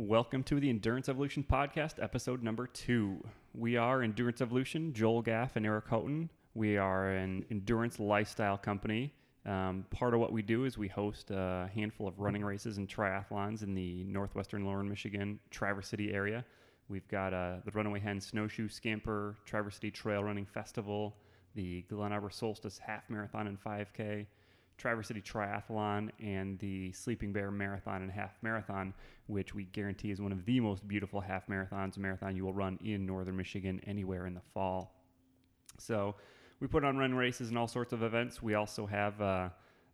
Welcome to the Endurance Evolution Podcast, episode number two. We are Endurance Evolution, Joel Gaff and Eric Houghton. We are an endurance lifestyle company. Um, part of what we do is we host a handful of running races and triathlons in the northwestern Lower Michigan, Traverse City area. We've got uh, the Runaway Hen Snowshoe Scamper, Traverse City Trail Running Festival, the Glen Arbor Solstice Half Marathon and 5K, Traverse City Triathlon and the Sleeping Bear Marathon and Half Marathon, which we guarantee is one of the most beautiful half marathons, marathon you will run in northern Michigan anywhere in the fall. So we put on run races and all sorts of events. We also have uh,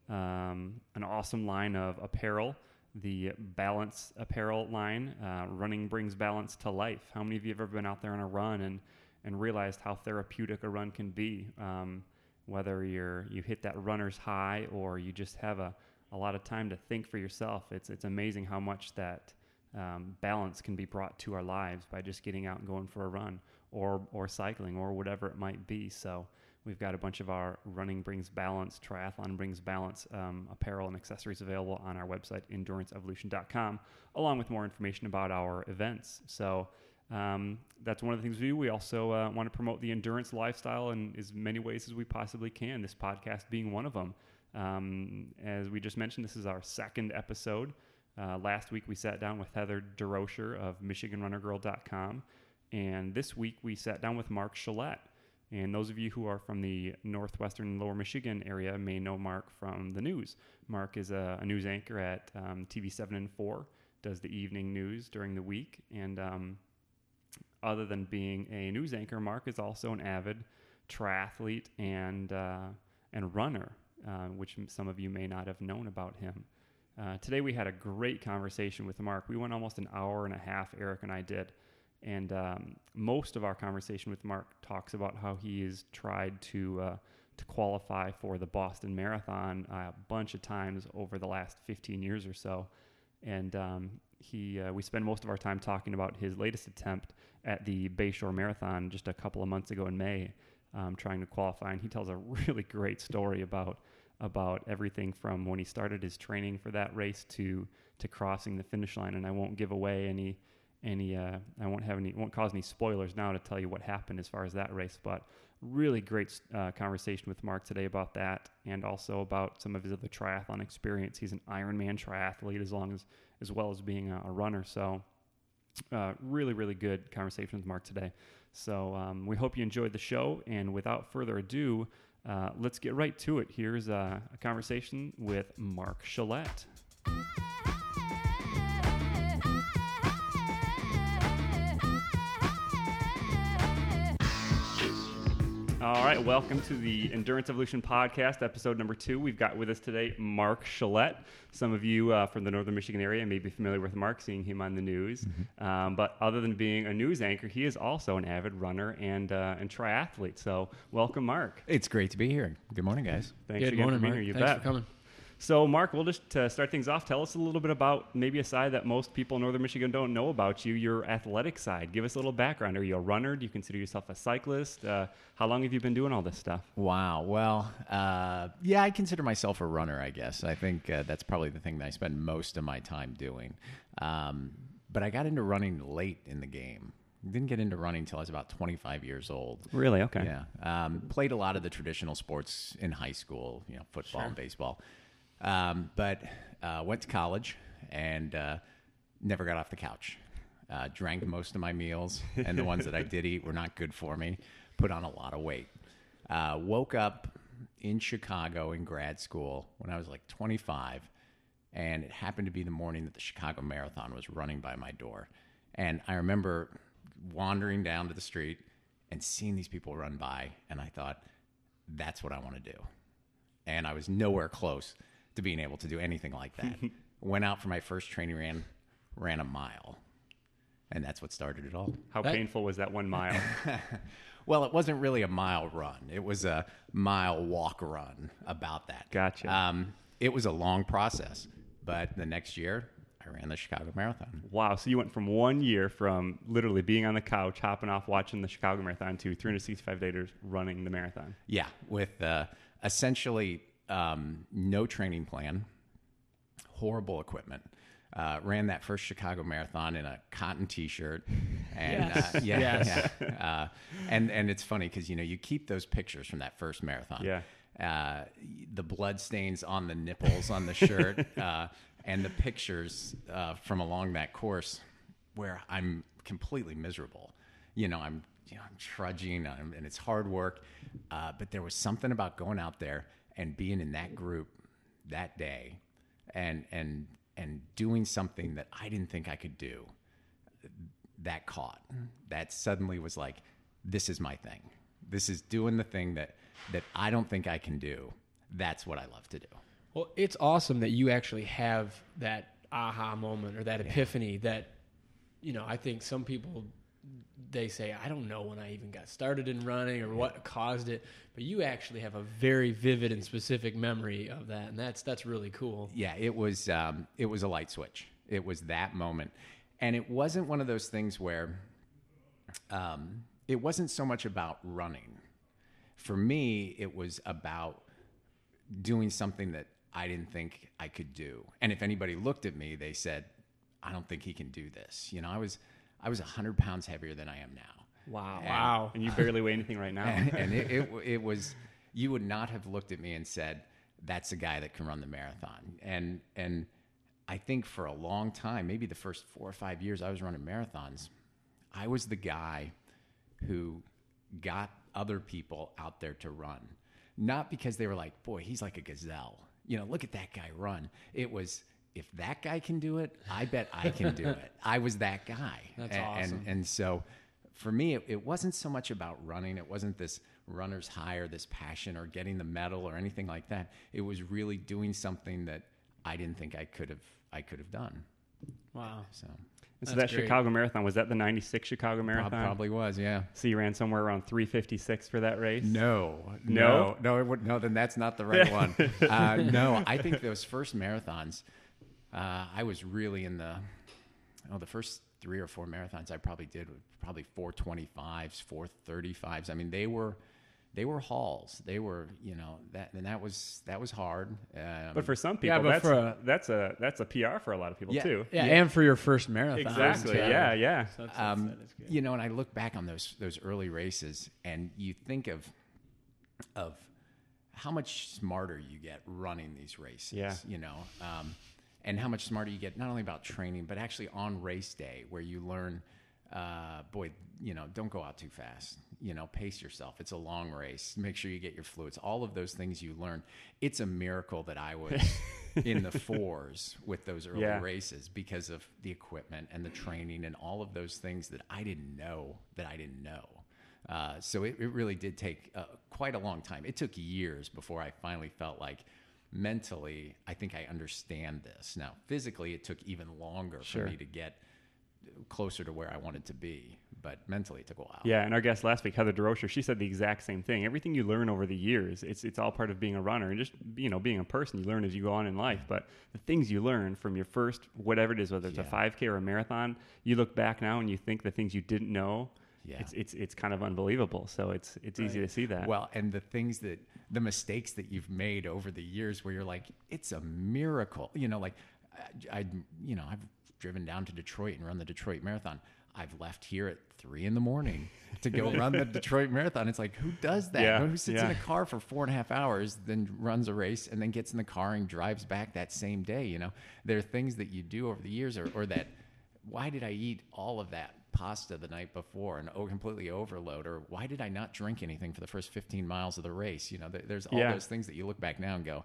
um, an awesome line of apparel. The Balance apparel line, uh, running brings balance to life. How many of you have ever been out there on a run and, and realized how therapeutic a run can be? Um, whether you're you hit that runner's high or you just have a, a lot of time to think for yourself. It's it's amazing how much that um, balance can be brought to our lives by just getting out and going for a run or or cycling or whatever it might be. So we've got a bunch of our running brings balance, triathlon brings balance um, apparel and accessories available on our website enduranceevolution.com, along with more information about our events. So um, that's one of the things we do. We also uh, want to promote the endurance lifestyle in as many ways as we possibly can, this podcast being one of them. Um, as we just mentioned, this is our second episode. Uh, last week we sat down with Heather DeRocher of MichiganRunnerGirl.com, and this week we sat down with Marc Schollett. And those of you who are from the northwestern lower Michigan area may know Marc from the news. Marc is a, a news anchor at um, TV 7 and 4, does the evening news during the week, and um, other than being a news anchor, Marc is also an avid triathlete and uh, and runner, uh, which some of you may not have known about him. Uh, today we had a great conversation with Marc. We went almost an hour and a half. Eric and I did, and um, most of our conversation with Marc talks about how he has tried to uh, to qualify for the Boston Marathon a bunch of times over the last 15 years or so, and um, he uh, we spend most of our time talking about his latest attempt at the Bayshore Marathon just a couple of months ago in May, um, trying to qualify. And he tells a really great story about about everything from when he started his training for that race to to crossing the finish line. And I won't give away any any uh, I won't have any won't cause any spoilers now to tell you what happened as far as that race, but really great uh, conversation with Marc today about that and also about some of his other triathlon experience. He's an Ironman triathlete as long as as well as being a, a runner. So uh, really, really good conversation with Marc today. So um, we hope you enjoyed the show. And without further ado, uh, let's get right to it. Here's a, a conversation with Marc Schollett. All right, welcome to the Endurance Evolution Podcast, episode number two. We've got with us today Marc Schollett. Some of you uh, from the northern Michigan area may be familiar with Marc, seeing him on the news. Mm-hmm. Um, but other than being a news anchor, he is also an avid runner and uh, and triathlete. So, welcome, Marc. It's great to be here. Good morning, guys. Thanks Good again morning, for being Mark. here. You Thanks bet. for coming. So, Marc, we'll just uh, start things off. Tell us a little bit about maybe a side that most people in Northern Michigan don't know about you, your athletic side. Give us a little background. Are you a runner? Do you consider yourself a cyclist? Uh, how long have you been doing all this stuff? Wow. Well, uh, yeah, I consider myself a runner, I guess. I think uh, that's probably the thing that I spend most of my time doing. Um, but I got into running late in the game. Didn't get into running until I was about 25 years old. Really? Okay. Yeah. Um, played a lot of the traditional sports in high school, you know, football Sure. and baseball. Um, but uh, went to college and uh, never got off the couch. Uh, drank most of my meals, and the ones that I did eat were not good for me. Put on a lot of weight. Uh, woke up in Chicago in grad school when I was like 25, and it happened to be the morning that the Chicago Marathon was running by my door. And I remember wandering down to the street and seeing these people run by, and I thought, that's what I want to do. And I was nowhere close to being able to do anything like that. Went out for my first training ran, ran a mile, and that's what started it all. How That- painful was that one mile? Well, it wasn't really a mile run. It was a mile walk run about that. Gotcha. Um, it was a long process, but the next year I ran the Chicago Marathon. wow. So you went from one year from literally being on the couch, hopping off, watching the Chicago Marathon to 365 days running the marathon. Yeah, with uh, essentially um, no training plan, horrible equipment. Uh, ran that first Chicago Marathon in a cotton T-shirt, and Yes. uh, yeah, Yes. yeah. Uh, and and it's funny because you know you keep those pictures from that first marathon. Yeah. Uh, the blood stains on the nipples on the shirt, uh, and the pictures uh, from along that course where I'm completely miserable. You know, I'm you know I'm trudging, I'm, and it's hard work. Uh, but there was something about going out there and being in that group that day, and and and doing something that I didn't think I could do. That caught. That suddenly was like, this is my thing. This is doing the thing that that I don't think I can do. That's what I love to do. Well, it's awesome that you actually have that aha moment or that epiphany that, you know, I think some people they say, I don't know when I even got started in running or what caused it, but you actually have a very vivid and specific memory of that, and that's that's really cool. yeah, it was um, it was a light switch. It was that moment, and it wasn't one of those things where um, it wasn't so much about running. For me, it was about doing something that I didn't think I could do. And if anybody looked at me, they said, "I don't think he can do this." You know, I was I was hundred pounds heavier than I am now. Wow. Wow. And you barely weigh anything right now. and, and it, it, it was you would not have looked at me and said that's a guy that can run the marathon and and i think for a long time maybe the first four or five years i was running marathons i was the guy who got other people out there to run not because they were like boy he's like a gazelle you know look at that guy run it was if that guy can do it i bet i can do it i was that guy That's A- awesome. and, and so for me, it, it wasn't so much about running. It wasn't this runner's high or this passion or getting the medal or anything like that. It was really doing something that I didn't think I could have I could have done. Wow. So And so That's that great. Chicago Marathon was that the '96 Chicago Marathon? probably was, yeah. So you ran somewhere around 356 for that race. No, No? no, no, it would, no. Then that's not the right one. Uh, no, I think those first marathons, uh, I was really in the, oh, the first three or four marathons I probably did probably 425s, 435s. I mean, they were, they were hauls. They were, you know, that and that was that was hard. Um, But for some people, Yeah, but that's for a- that's a that's a PR for a lot of people Yeah. too. Yeah, and for your first marathon. Exactly. too. Yeah, yeah. So that's, um, that is good. you know, and I look back on those those early races, and you think of of how much smarter you get running these races. Yeah. You know, um, and how much smarter you get not only about training, but actually on race day, where you learn, uh, boy, you know, don't go out too fast. You know, pace yourself. It's a long race. Make sure you get your fluids. All of those things you learn. It's a miracle that I was in the fours with those early Yeah. races because of the equipment and the training and all of those things that I didn't know that I didn't know. Uh, so it, it really did take uh, quite a long time. It took years before I finally felt like mentally, I think I understand this. Now, physically, it took even longer Sure. for me to get closer to where I wanted to be, but mentally, it took a while. Yeah, and our guest last week, Heather DeRocher, she said the exact same thing. Everything you learn over the years, it's it's all part of being a runner and just you know being a person. You learn as you go on in life, but the things you learn from your first whatever it is, whether it's a 5K or a marathon, you look back now and you think the things you didn't know. Yeah. It's it's it's kind of unbelievable. So it's it's easy to see that. Well, and the things that the mistakes that you've made over the years, where you're like, it's a miracle. You know, like I, I you know, I've driven down to Detroit and run the Detroit Marathon. I've left here at three in the morning to go run the Detroit Marathon. It's like, who does that? Yeah, Who sits in a car for four and a half hours, then runs a race, and then gets in the car and drives back that same day? You know, there are things that you do over the years, or, or that. Why did I eat all of that pasta the night before and oh, completely overload? Or why did I not drink anything for the first 15 miles of the race? You know, there's all Yeah. those things that you look back now and go,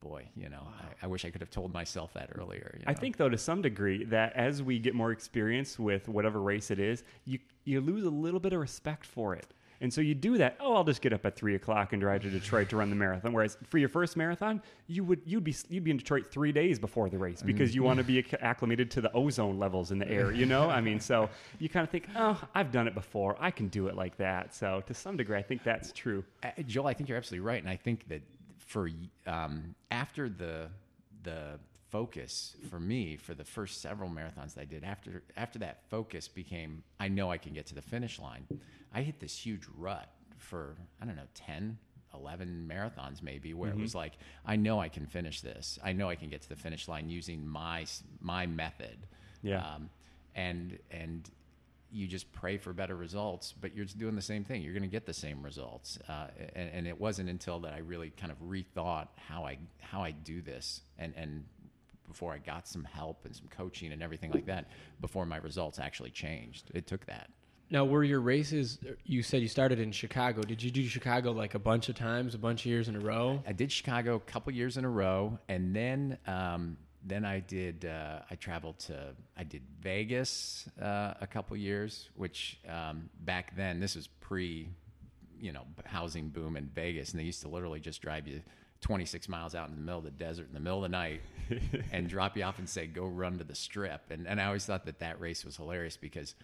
boy, you know, I, I wish I could have told myself that earlier. you I think though to some degree that as we get more experience with whatever race it is, you you lose a little bit of respect for it. And so you do that. Oh, I'll just get up at three o'clock and drive to Detroit to run the marathon. Whereas for your first marathon, you would you'd be you'd be in Detroit three days before the race because you want to be acclimated to the ozone levels in the air. You know, I mean, so you kind of think, oh, I've done it before. I can do it like that. So to some degree, I think that's true. Uh, Joel, I think you're absolutely right, and I think that for um, after the the focus for me for the first several marathons that I did after after that focus became I know I can get to the finish line. I hit this huge rut for I don't know 10 11 marathons maybe where it was like I know I can finish this. I know I can get to the finish line using my my method. Yeah. Um, and and you just pray for better results, but you're just doing the same thing. You're going to get the same results. Uh, and, and it wasn't until that I really kind of rethought how I how I do this, and and before I got some help and some coaching and everything like that, before my results actually changed. It took that. Now, were your races? You said you started in Chicago. Did you do Chicago like a bunch of times, a bunch of years in a row? I did Chicago a couple years in a row, and then um, then I did uh, I traveled to I did Vegas uh, a couple years, which um, back then this was pre you know housing boom in Vegas, and they used to literally just drive you 26 miles out in the middle of the desert in the middle of the night and drop you off and say go run to the strip, and and I always thought that that race was hilarious because.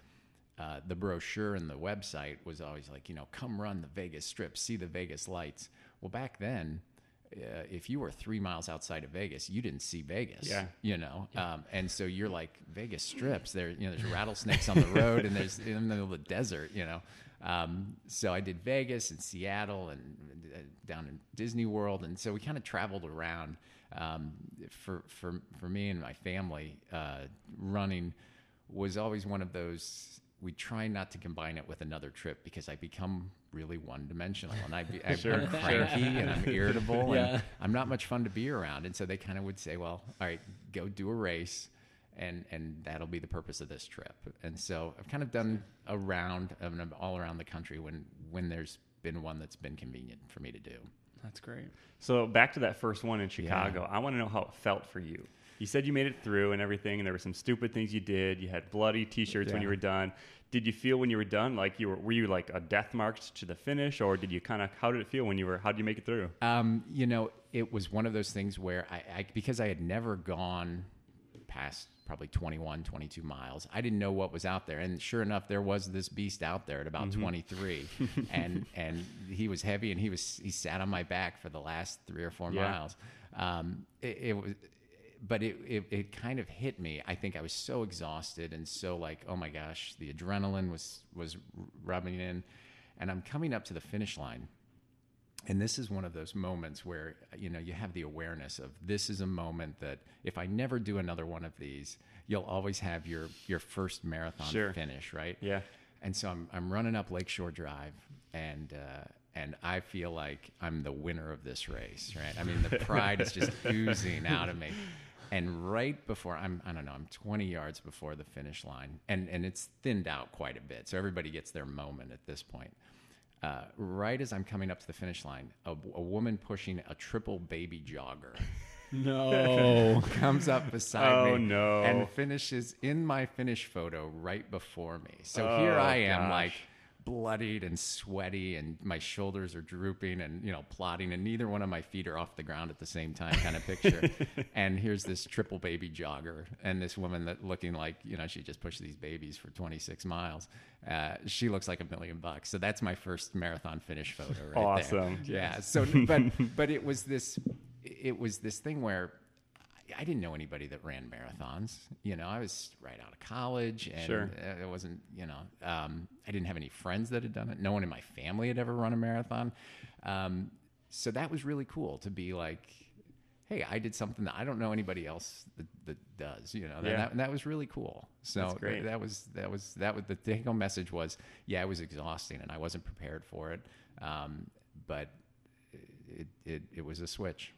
Uh, the brochure and the website was always like, you know, come run the Vegas Strip, see the Vegas lights. Well, back then, uh, if you were three miles outside of Vegas, you didn't see Vegas. Yeah. You know, um, and so you're like Vegas strips. There, you know, there's rattlesnakes on the road, and there's in the middle of the desert. You know, um, so I did Vegas and Seattle and uh, down in Disney World, and so we kind of traveled around. Um, for for for me and my family, uh, running was always one of those. We try not to combine it with another trip because I become really one dimensional and I be, I'm, Sure, I'm cranky and I'm irritable Yeah. and I'm not much fun to be around. And so they kind of would say, well, all right, go do a race and, and that'll be the purpose of this trip. And so I've kind of done a round of them all around the country when, when there's been one that's been convenient for me to do. That's great. So back to that first one in Chicago. I want to know how it felt for you. You said you made it through and everything, and there were some stupid things you did. You had bloody T-shirts when you were done. Did you feel when you were done like you were? Were you like a death march to the finish, or did you kind of? How did it feel when you were? How did you make it through? Um, you know, it was one of those things where I, I because I had never gone past probably 21, 22 miles, I didn't know what was out there. And sure enough, there was this beast out there at about 23 and, and he was heavy and he was, he sat on my back for the last three or four Yeah. miles. Um, it, it was, but it, it, it kind of hit me. I think I was so exhausted and so like, oh my gosh, the adrenaline was, was rubbing in and I'm coming up to the finish line and this is one of those moments where you know you have the awareness of this is a moment that if I never do another one of these, you'll always have your your first marathon Sure. finish, right? Yeah. And so I'm I'm running up Lakeshore Drive, and uh, and I feel like I'm the winner of this race, right? I mean, the pride is just oozing out of me. And right before I'm I don't know I'm 20 yards before the finish line, and and it's thinned out quite a bit, so everybody gets their moment at this point. Uh, right as I'm coming up to the finish line, a, a woman pushing a triple baby jogger No. comes up beside Oh, me no. and finishes in my finish photo right before me. So Oh, here I am, gosh. like bloodied and sweaty, and my shoulders are drooping and you know plodding, and neither one of my feet are off the ground at the same time, kind of picture. and here's this triple baby jogger, and this woman that looking like you know she just pushed these babies for 26 miles. Uh, she looks like a million bucks. So that's my first marathon finish photo. Right there. Awesome. Yeah. So, but but it was this, it was this thing where I didn't know anybody that ran marathons. You know, I was right out of college, and Sure. uh, it wasn't. You know, um, I didn't have any friends that had done it. No one in my family had ever run a marathon. Um, so that was really cool to be like, hey, I did something that I don't know anybody else that, that does. You know, and Yeah. that, that was really cool. So that was that was that was the take home message was, yeah, it was exhausting, and I wasn't prepared for it. Um, but it, it it was a switch.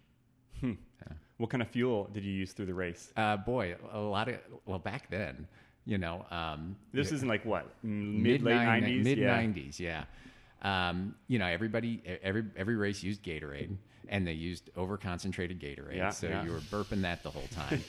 What kind of fuel did you use through the race? Uh, boy, a lot of well back then, you know, um, This isn't like what mid late nineties, mid nineties, yeah. Um, you know, everybody, every every race used Gatorade, and they used over concentrated Gatorade, Yeah, so yeah. you were burping that the whole time.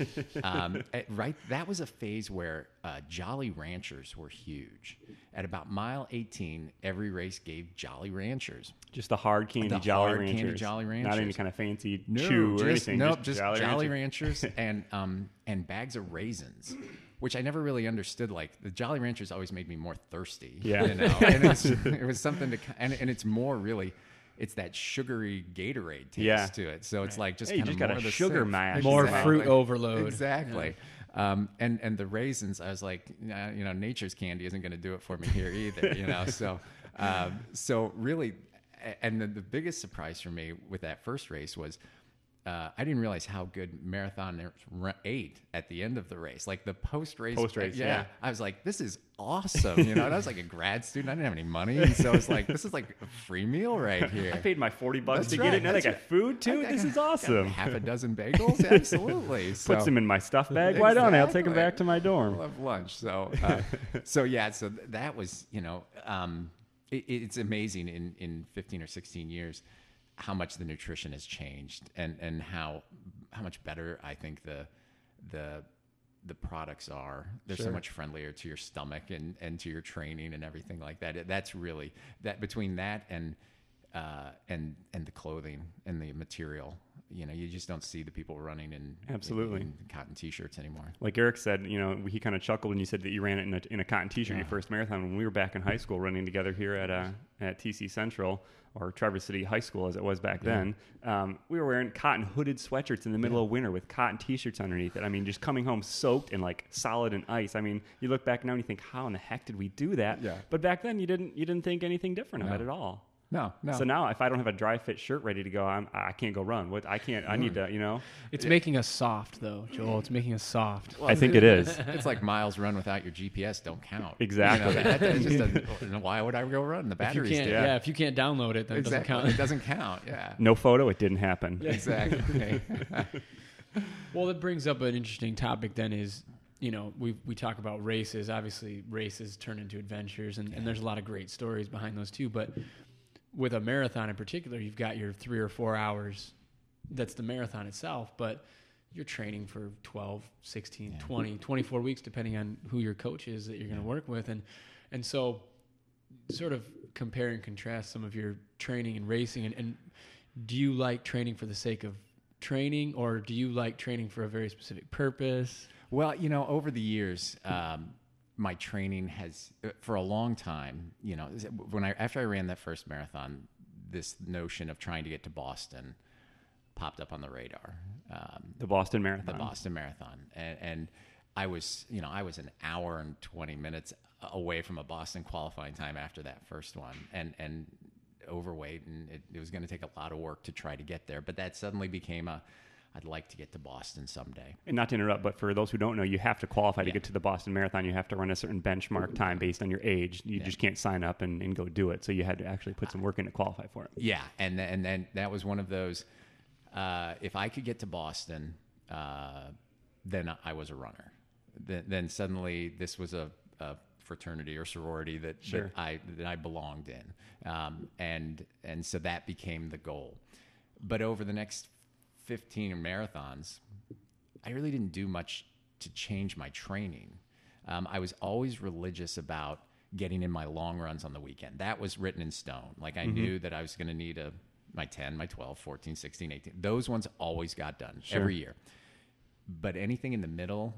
um, eh, right, that was a phase where uh, Jolly Ranchers were huge. At about mile eighteen, every race gave Jolly Ranchers. Just the hard candy The Jolly hard Ranchers, candy Jolly not any kind of fancy No, chew or just, anything. Nope, just, just, Jolly, Ranchers, and um and bags of raisins, which I never really understood. Like the Jolly Ranchers always made me more thirsty. Yeah. you know, and it's, it was something to ki- and and it's more really. It's that sugary Gatorade taste Yeah. to it, so it's like just Hey, you kind of just got more a of sugar same. mash. More Exactly. fruit overload. Exactly. Um, and and the raisins, I was like, nah, you know, nature's candy isn't going to do it for me here either. You know, so um, so really, and the, the biggest surprise for me with that first race was uh, I didn't realize how good marathon ate at the end of the race. Like the post race, Post-race, yeah. I was like, "This is awesome!" You know, and I was like a grad student. I didn't have any money, and so it's like, "This is like a free meal right here." I paid my 40 bucks That's to right, get it. Now they got right. food too. I- I this got- is awesome. half a dozen bagels, absolutely. So, Puts them in my stuff bag. Why don't I? I'll take them back to my dorm. love lunch. So, uh, so yeah, so th- that was, you know, um, it, it's amazing in, in 15 or 16 years how much the nutrition has changed and, and how, how much better I think the, the, the products are. They're so much friendlier to your stomach and, and to your training and everything like that. It- That's really that between that and, uh, and, and the clothing and the material, you know, you just don't see the people running in, Absolutely. in cotton t-shirts anymore. Like Eric said, you know, he kind of chuckled when you said that you ran it in a, in a cotton T-shirt your first marathon. When we were back in high school running together here at uh, at TC Central or Traverse City High School as it was back then, um, we were wearing cotton hooded sweatshirts in the middle of winter with cotton T-shirts underneath it. I mean, just coming home soaked and like solid in ice. I mean, you look back now and you think, how in the heck did we do that? Yeah. But back then, you didn't you didn't think anything different of it at all. No, no. So now, if I don't have a dry fit shirt ready to go, I'm, I can't go run. What I can't. I need to. You know. It's making us soft, though, Joel. It's making us soft. I think it is. It's like miles run without your GPS don't count. Exactly. You know, that, that just doesn't, why would I go run? The If you batteries can't, dead. yeah. if you can't download it, then exactly. it doesn't It count. doesn't count. Yeah. No photo. It didn't happen. Exactly. Well, that brings up an interesting topic. Then is you know we we talk about races. Obviously, races turn into adventures, and, and there's a lot of great stories behind those too. But with a marathon in particular, you've got your three or four hours. That's the marathon itself, but you're training for 12, 16, 20, 24 weeks, depending on who your coach is that you're going to work with. And, and so sort of compare and contrast some of your training and racing. And, and do you like training for the sake of training or do you like training for a very specific purpose? Well, you know, over the years, um, my training has, uh, for a long time, you know, when I after I ran that first marathon, this notion of trying to get to Boston popped up on the radar. Um, The Boston Marathon. the Boston Marathon, and, and I was, you know, I was an hour and twenty minutes away from a Boston qualifying time after that first one, and and overweight, and it, it was going to take a lot of work to try to get there. But that suddenly became a, I'd like to get to Boston someday. And not to interrupt, but for those who don't know, you have to qualify to Yeah. get to the Boston Marathon. You have to run a certain benchmark time based on your age. You Yeah. just can't sign up and, and go do it. So you had to actually put some work in to qualify for it. Yeah, and and then that was one of those. Uh, if I could get to Boston, uh, then I was a runner. Then, then suddenly this was a, a fraternity or sorority that, Sure. that I that I belonged in, um, and and so that became the goal. But over the next fifteen marathons, I really didn't do much to change my training. Um, I was always religious about getting in my long runs on the weekend. That was written in stone. Like I knew that I was going to need a my 10, my 12, 14, 16, 18. Those ones always got done every year. But anything in the middle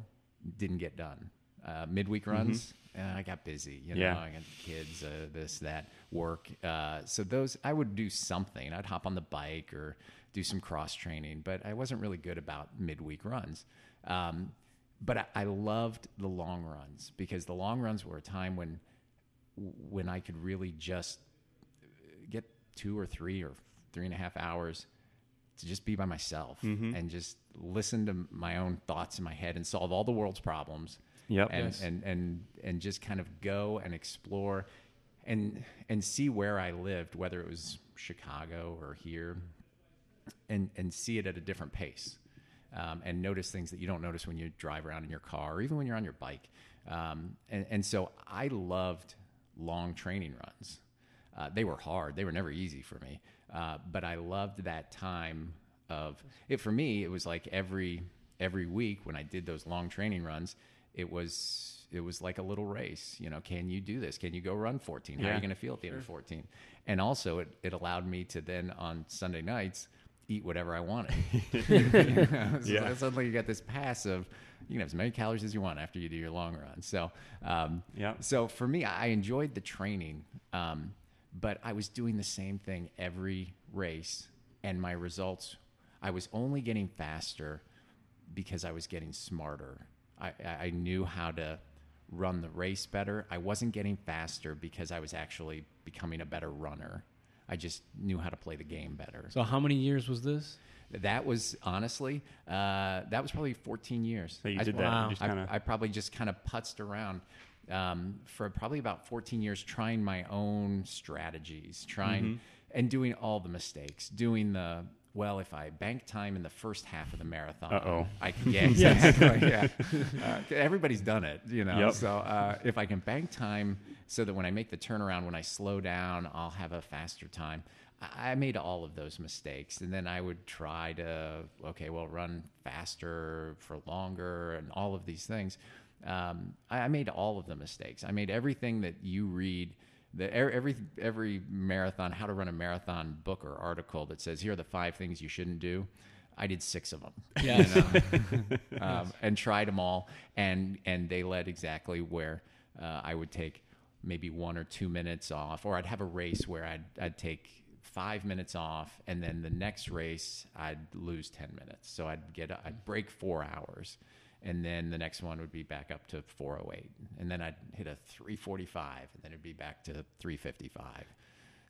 didn't get done. Uh, midweek runs, uh, I got busy. You know, Yeah. I got kids, uh, this, that, work. Uh, so those, I would do something. I'd hop on the bike or do some cross training, but I wasn't really good about midweek runs. Um, but I, I loved the long runs because the long runs were a time when, when I could really just get two or three or three and a half hours to just be by myself and just listen to my own thoughts in my head and solve all the world's problems. Yep. And, Yes. and, and, and just kind of go and explore and, and see where I lived, whether it was Chicago or here and, and see it at a different pace. Um, and notice things that you don't notice when you drive around in your car or even when you're on your bike. Um, and, and so I loved long training runs. Uh, they were hard. They were never easy for me. Uh, but I loved that time of it. For me, it was like every every week when I did those long training runs, it was it was like a little race. You know, can you do this? Can you go run 14? How are you going to feel at the end of 14? And also, it, it allowed me to then on Sunday nights eat whatever I wanted. You know, so Yeah. Suddenly, you get this pass of you can have as many calories as you want after you do your long run. So, um, Yeah. So for me, I enjoyed the training, um, but I was doing the same thing every race, and my results, I was only getting faster because I was getting smarter. I, I I knew how to run the race better. I wasn't getting faster because I was actually becoming a better runner. I just knew how to play the game better. So how many years was this? That was honestly, uh, that was probably 14 years. So you I, did that Wow. just I, kind of I probably just kind of putzed around um, for probably about 14 years, trying my own strategies, trying Mm-hmm. and doing all the mistakes, doing the well. If I bank time in the first half of the marathon, Uh-oh. I can. Yeah, exactly. yeah, uh, everybody's done it, you know. Yep. So uh, if I can bank time, so that when I make the turnaround, when I slow down, I'll have a faster time. I I made all of those mistakes, and then I would try to okay, well, run faster for longer, and all of these things. Um, I, I made all of the mistakes. I made everything that you read. The, e- every every marathon, how to run a marathon book or article that says here are the five things you shouldn't do. I did six of them Yes. um, and tried them all, and and they led exactly where uh, I would take maybe one or two minutes off, or I'd have a race where I'd I'd take five minutes off, and then the next race I'd lose ten minutes, so I'd get I'd break four hours, and then the next one would be back up to 408, and then I'd hit a 345, and then it'd be back to 355.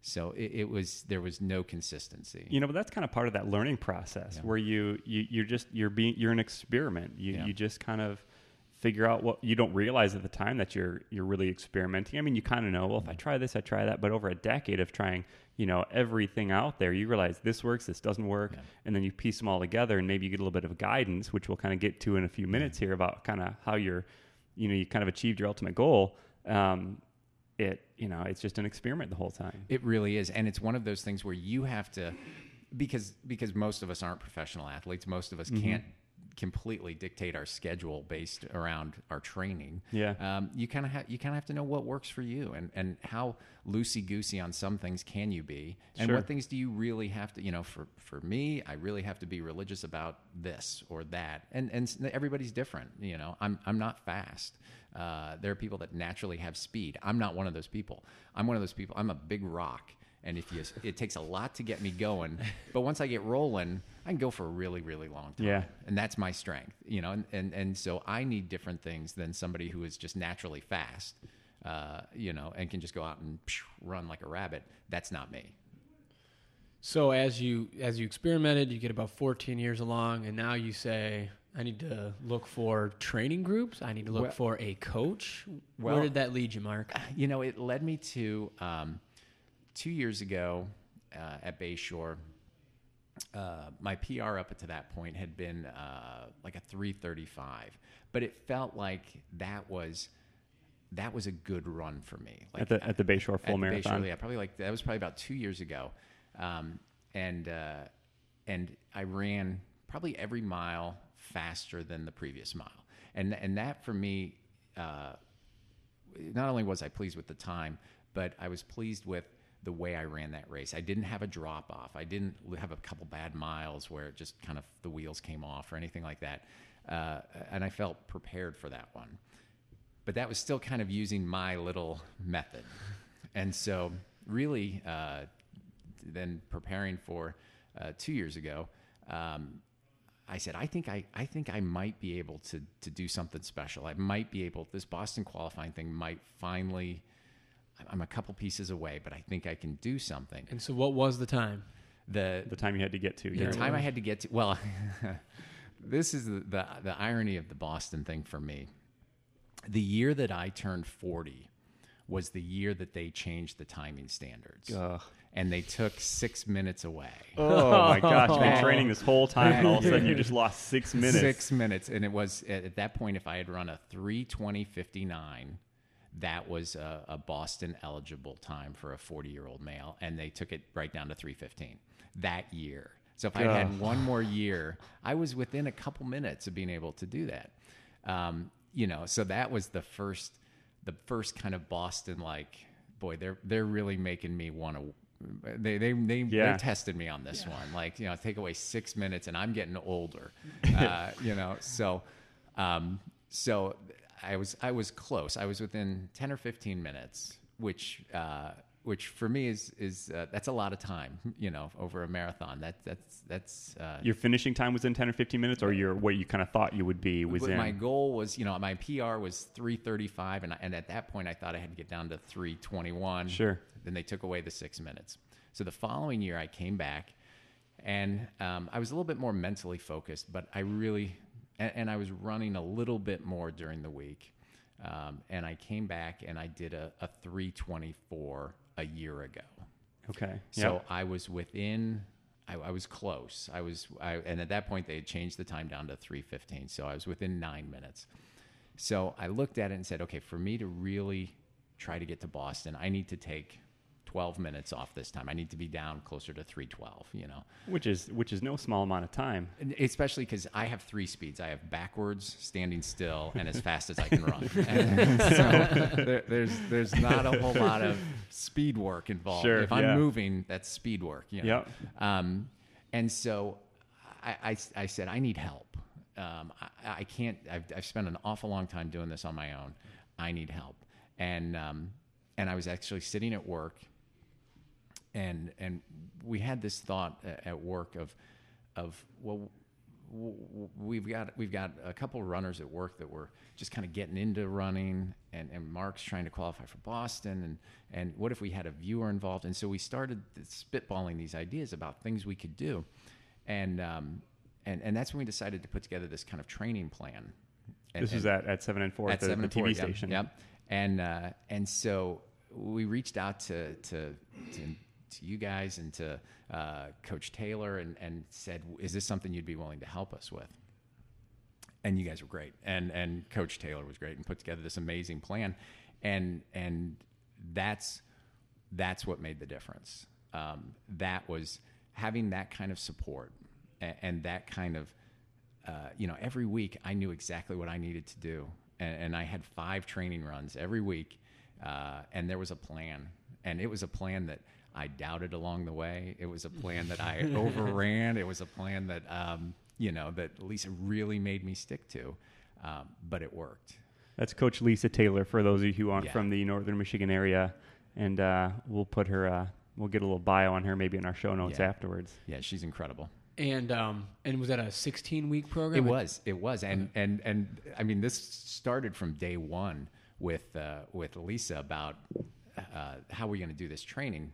So it, it was there was no consistency. you know but that's kind of part of that learning process where you, you you're just you're being you're an experiment you Yeah. you just kind of figure out what you don't realize at the time that you're you're really experimenting i mean you kind of know well if i mm-hmm. try this i try that but over a decade of trying you know everything out there you realize this works this doesn't work Yeah. and then you piece them all together and maybe you get a little bit of guidance which we'll kind of get to in a few minutes here about kind of how you're you know you kind of achieved your ultimate goal um, it you know it's just an experiment the whole time It really is, and it's one of those things where you have to, because because most of us aren't professional athletes. Most of us Mm-hmm. can't completely dictate our schedule based around our training. Yeah. Um, you kind of have you kind of have to know what works for you, and and how loosey goosey on some things can you be, and Sure. what things do you really have to. You know, for for me, I really have to be religious about this or that, and and everybody's different. You know, I'm I'm not fast. Uh, there are people that naturally have speed. I'm not one of those people. I'm one of those people. I'm a big rock. And if you, it takes a lot to get me going, but once I get rolling, I can go for a really, really long time. Yeah. and that's my strength, you know. And and, and so I need different things than somebody who is just naturally fast, uh, you know, and can just go out and run like a rabbit. That's not me. So as you as you experimented, you get about 14 years along, and now you say, I need to look for training groups. I need to look Well- for a coach. Well- Where did that lead you, Marc? You know, it led me to um, two years ago uh, at Bayshore. Uh, my PR up to that point had been uh, like a 335, but it felt like that was that was a good run for me. Like at the at the Bayshore Full Marathon. Bayshore, yeah, probably like that was probably about two years ago, um, and uh, and I ran probably every mile faster than the previous mile, and and that for me, uh, not only was I pleased with the time, but I was pleased with the way I ran that race. I didn't have a drop off. I didn't have a couple bad miles where it just kind of the wheels came off or anything like that, uh, and I felt prepared for that one but that was still kind of using my little method. And so, really, uh, then preparing for uh, two years ago, um, I said, I think I, I think I might be able to to do something special. I might be able. This Boston qualifying thing might finally. I'm a couple pieces away, but I think I can do something. And so, what was the time? The the time you had to get to. the yeah. time I had to get to well, this is the, the the irony of the Boston thing for me. The year that I turned forty was the year that they changed the timing standards, Ugh. and they took six minutes away. Oh my gosh! You've been training this whole time, and all of a sudden you just lost six minutes. Six minutes, and it was at, at that point. If I had run a three twenty fifty nine, that was a, a Boston eligible time for a forty year old male, and they took it right down to three fifteen that year. So if I had one more year, I was within a couple minutes of being able to do that. Um, you know, so that was the first, the first kind of Boston like, boy, they're they're really making me want to. They they they, Yeah. they tested me on this one. Like you know, take away six minutes, and I'm getting older. Uh, you know, so um, so I was I was close. I was within ten or fifteen minutes, which uh, which for me is is uh, that's a lot of time. You know, over a marathon. That that's that's. Uh, Your finishing time was in ten or fifteen minutes, or your what you kind of thought you would be was in. my goal was, you know, my PR was 335, and, I- and at that point, I thought I had to get down to 321. Sure. Then they took away the six minutes. So the following year, I came back, and um, I was a little bit more mentally focused, but I really, and, and I was running a little bit more during the week. Um, and I came back and I did a, a 324 a year ago. Okay. So Yep. I was within. I, I was close. I was, I, and at that point they had changed the time down to three fifteen. So I was within nine minutes. So I looked at it and said, okay, for me to really try to get to Boston, I need to take twelve minutes off this time. I need to be down closer to three twelve. You know, which is which is no small amount of time. and especially because I have three speeds. I have backwards, standing still, and as fast as I can run. And so there, there's there's not a whole lot of speed work involved. Sure, if I'm yeah. moving, that's speed work. You know? Yep. Um, and so I, I, I said I need help. Um, I, I can't. I've, I've spent an awful long time doing this on my own. I need help. And um, and I was actually sitting at work and and we had this thought at work of of well we've got we've got a couple of runners at work that were just kind of getting into running and, and Marc's trying to qualify for Boston and and what if we had a viewer involved and so we started spitballing these ideas about things we could do and um and and that's when we decided to put together this kind of training plan and, This was at, at seven and four at the, seven the and TV four, yep, station. Yep. And uh, and so we reached out to to to, to you guys and to uh, Coach Taylor and and said, is this something you'd be willing to help us with? And you guys were great, and and Coach Taylor was great, and put together this amazing plan, and and that's that's what made the difference. Um, that was having that kind of support and, and that kind of uh, you know, every week I knew exactly what I needed to do, and, and I had five training runs every week, uh, and there was a plan, and it was a plan that I doubted along the way. It was a plan that I overran. It was a plan that um, you know that Lisa really made me stick to, um, but it worked. That's Coach Lisa Taylor for those of you who aren't Yeah. from the northern Michigan area, and uh, we'll put her. Uh, we'll get a little bio on her maybe in our show notes Yeah. afterwards. Yeah, she's incredible. And um, and was that a 16 week program? It was. It was. And and and I mean, this started from day one with uh, with Lisa about uh, how we're going to do this training.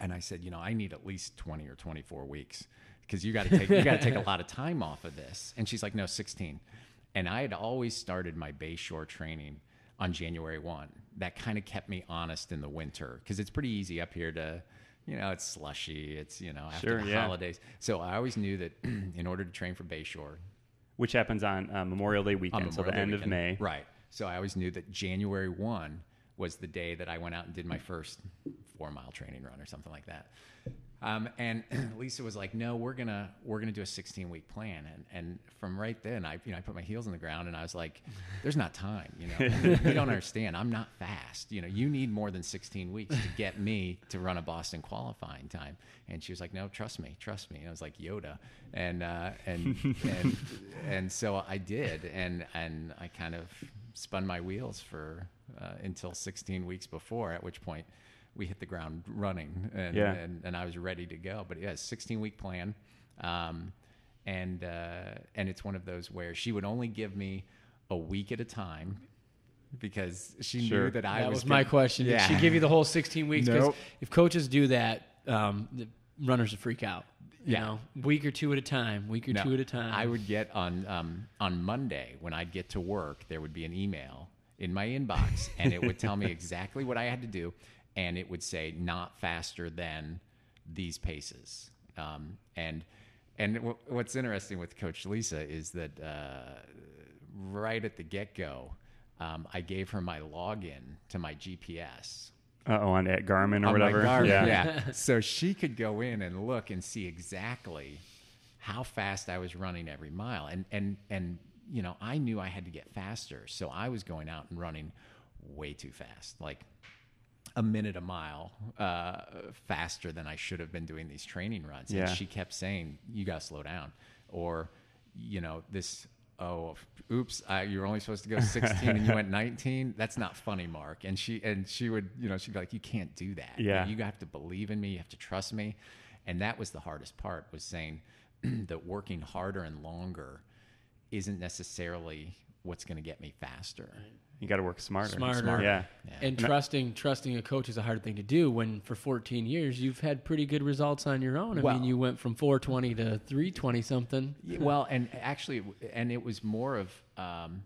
And I said, you know, I need at least twenty or twenty four weeks because you got to take you got to take a lot of time off of this. And she's like, no, sixteen. And I had always started my Bayshore training on January one. That kind of kept me honest in the winter because it's pretty easy up here to. You know, it's slushy. It's you know after Sure, the yeah. holidays. So I always knew that in order to train for Bayshore, Which happens on uh, Memorial Day weekend, so the Day end of. May. Right. So I always knew that January 1 was the day that I went out and did my first four mile training run or something like that. Um, and Lisa was like, "No, we're gonna we're gonna do a 16 week plan." And and from right then, I you know I put my heels in the ground and I was like, "There's not time. You know, you don't understand. I'm not fast. You know, you need more than 16 weeks to get me to run a Boston qualifying time." And she was like, "No, trust me, trust me." And I was like Yoda, and uh, and and and so I did, and and I kind of spun my wheels for uh, until 16 weeks before, at which point we hit the ground running, and Yeah. and, and I was ready to go. But yeah, 16 week plan, um, and uh, and it's one of those where she would only give me a week at a time because she Sure. knew that I that was was my gonna- question. Yeah. Did she give you the whole 16 weeks? Because Nope. if coaches do that, um, the runners would freak out. You Yeah. know, week or two at a time, week or No, two at a time. I would get on um, on Monday when I'd get to work. There would be an email in my inbox, and it would tell me exactly what I had to do, and it would say not faster than these paces. Um, and and w- what's interesting with Coach Lisa is that uh, right at the get go, um, I gave her my login to my GPS Uh oh, on at Garmin or on my whatever. Garmin, yeah. yeah. so she could go in and look and see exactly how fast I was running every mile. And and and you know, I knew I had to get faster. So I was going out and running way too fast. Like a minute a mile uh, faster than I should have been doing these training runs. Yeah. And she kept saying, "You got to slow down," or, you know, this. Oh, oops! I, you were only supposed to go 16 and you went 19. That's not funny, Marc. And she and she would, you know, she'd be like, "You can't do that. Yeah. you have to believe in me. You have to trust me." And that was the hardest part was saying that working harder and longer isn't necessarily what's going to get me faster. You got to work smarter. Smarter. Yeah. Yeah. And trusting trusting a coach is a hard thing to do when for 14 years you've had pretty good results on your own. I Well- mean, you went from 420 to 320 something. Yeah, well, and actually, and it was more of, um,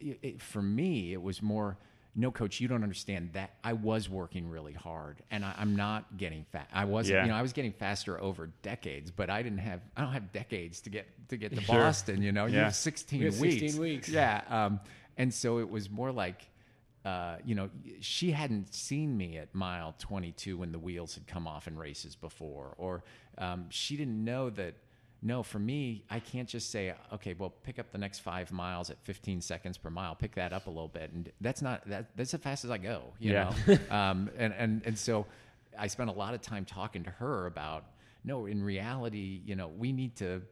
it, it- for me, it was more. No, coach, you don't understand that I was working really hard, and I, I'm not getting fat. I wasn't, Yeah. you know, I was getting faster over decades, but I didn't have, I don't have decades to get to get to Sure. Boston. You know, you have 16 You weeks. 16 weeks. Yeah, um, and so it was more like. Uh, you know, she hadn't seen me at mile 22 when the wheels had come off in races before, or um, she didn't know that. No, for me, I can't just say, okay, well, pick up the next five miles at 15 seconds per mile, pick that up a little bit, and that's not that. That's as fast as I go, you Yeah. know. um, and and and so, I spent a lot of time talking to her about. No, in reality, you know, we need to.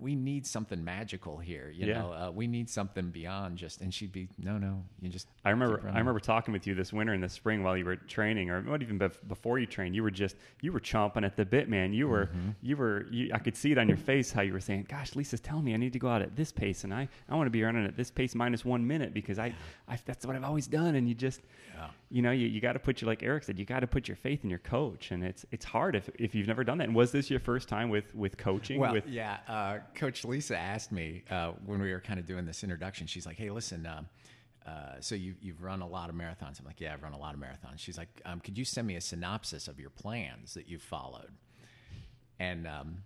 We need something magical here, you Yeah. know. Uh, we need something beyond just. And she'd be, no, no, you just. I remember I remember talking with you this winter and the spring while you were training, or not even bef- before you trained. You were just you were chomping at the bit, man. You were Mm-hmm. you were you, I could see it on your face how you were saying, "Gosh, Lisa's telling me I need to go out at this pace, and I, I want to be running at this pace minus one minute because I, I that's what I've always done." And you just Yeah. you know you, you got to put your like Eric said, you got to put your faith in your coach, and it's it's hard if if you've never done that. And was this your first time with with coaching? Well, with yeah. Uh, Coach Lisa asked me uh, when we were kind of doing this introduction. She's like, "Hey, listen. Um, uh, so you, you've run a lot of marathons." I'm like, "Yeah, I've run a lot of marathons." She's like, um, "Could you send me a synopsis of your plans that you've followed?" And um,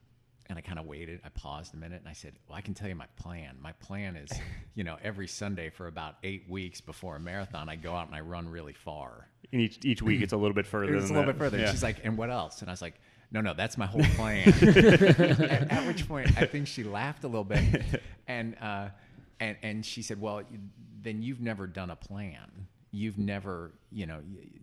and I kind of waited. I paused a minute, and I said, "Well, I can tell you my plan. My plan is, you know, every Sunday for about eight weeks before a marathon, I go out and I run really far." and each each week it's a little bit further. It was a little that. bit further. Yeah. She's like, and what else? And I was like, no, no, that's my whole plan. at, at which point, I think she laughed a little bit, and uh, and and she said, well, then you've never done a plan. You've never, you know,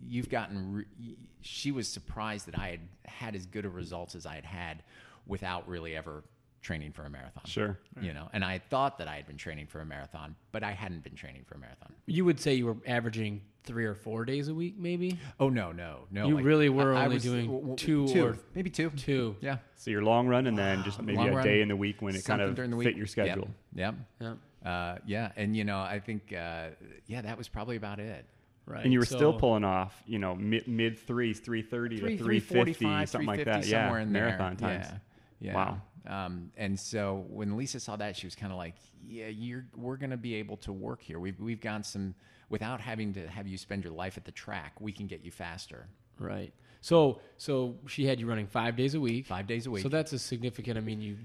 you've gotten. Re- she was surprised that I had had as good a results as I had had without really ever training for a marathon. Sure. You know, and I thought that I had been training for a marathon, but I hadn't been training for a marathon. You would say you were averaging three or four days a week, maybe Oh no, no, no! You really were I- I only was- doing w- w- two two or- maybe two, two. Yeah, So your long run, and then just maybe Long a run, day in the week when it kind of during the fit your schedule. Yep. Yeah. yep. Uh, yeah, and you know, I think uh, yeah, that was probably about it. Right. And you were still pulling off, you know, mid mid threes, three thirty to three fifty, something like that. Yeah, somewhere in there. marathon times. Yeah. yeah. Wow. Um, and so when Lisa saw that, she was kind of like, "Yeah, you're we're going to be able to work here. We've we've got some without having to have you spend your life at the track. We can get you faster. Right. So so she had you running five days a week. Five days a week. So that's a significant. I mean, you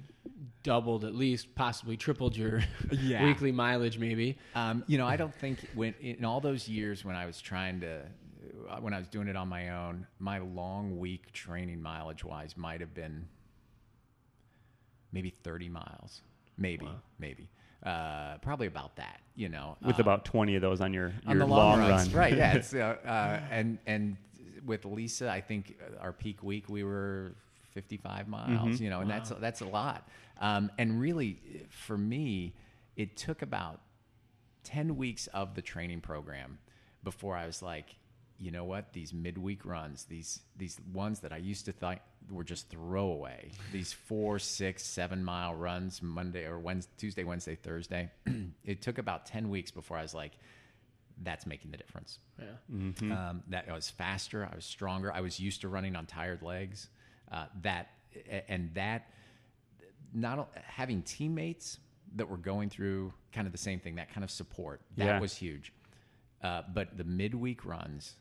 doubled at least, possibly tripled your Yeah. weekly mileage, maybe. Um, you know, I don't think when in all those years when I was trying to, uh, when I was doing it on my own, my long week training mileage wise might have been maybe 30 miles, maybe, maybe, uh, probably about that. You know, With Um, about twenty of those on your, your on the long, long, runs, run, right? Yeah, it's, uh, uh, and and with Lisa, I think uh, our peak week we were 55 miles. You know, and that's that's a lot. Um, and really, for me, it took about 10 weeks of the training program before I was like, you know what? These midweek runs, these these ones that I used to think were just throwaway, these four, six, seven mile runs Monday or Wednesday, Tuesday, Wednesday, Thursday. it took about 10 weeks before I was like, that's making the difference. Yeah. Um, that I was faster, I was stronger, I was used to running on tired legs. Uh, that and that not having teammates that were going through kind of the same thing, that kind of support, that Yeah. was huge. Uh, but the midweek runs,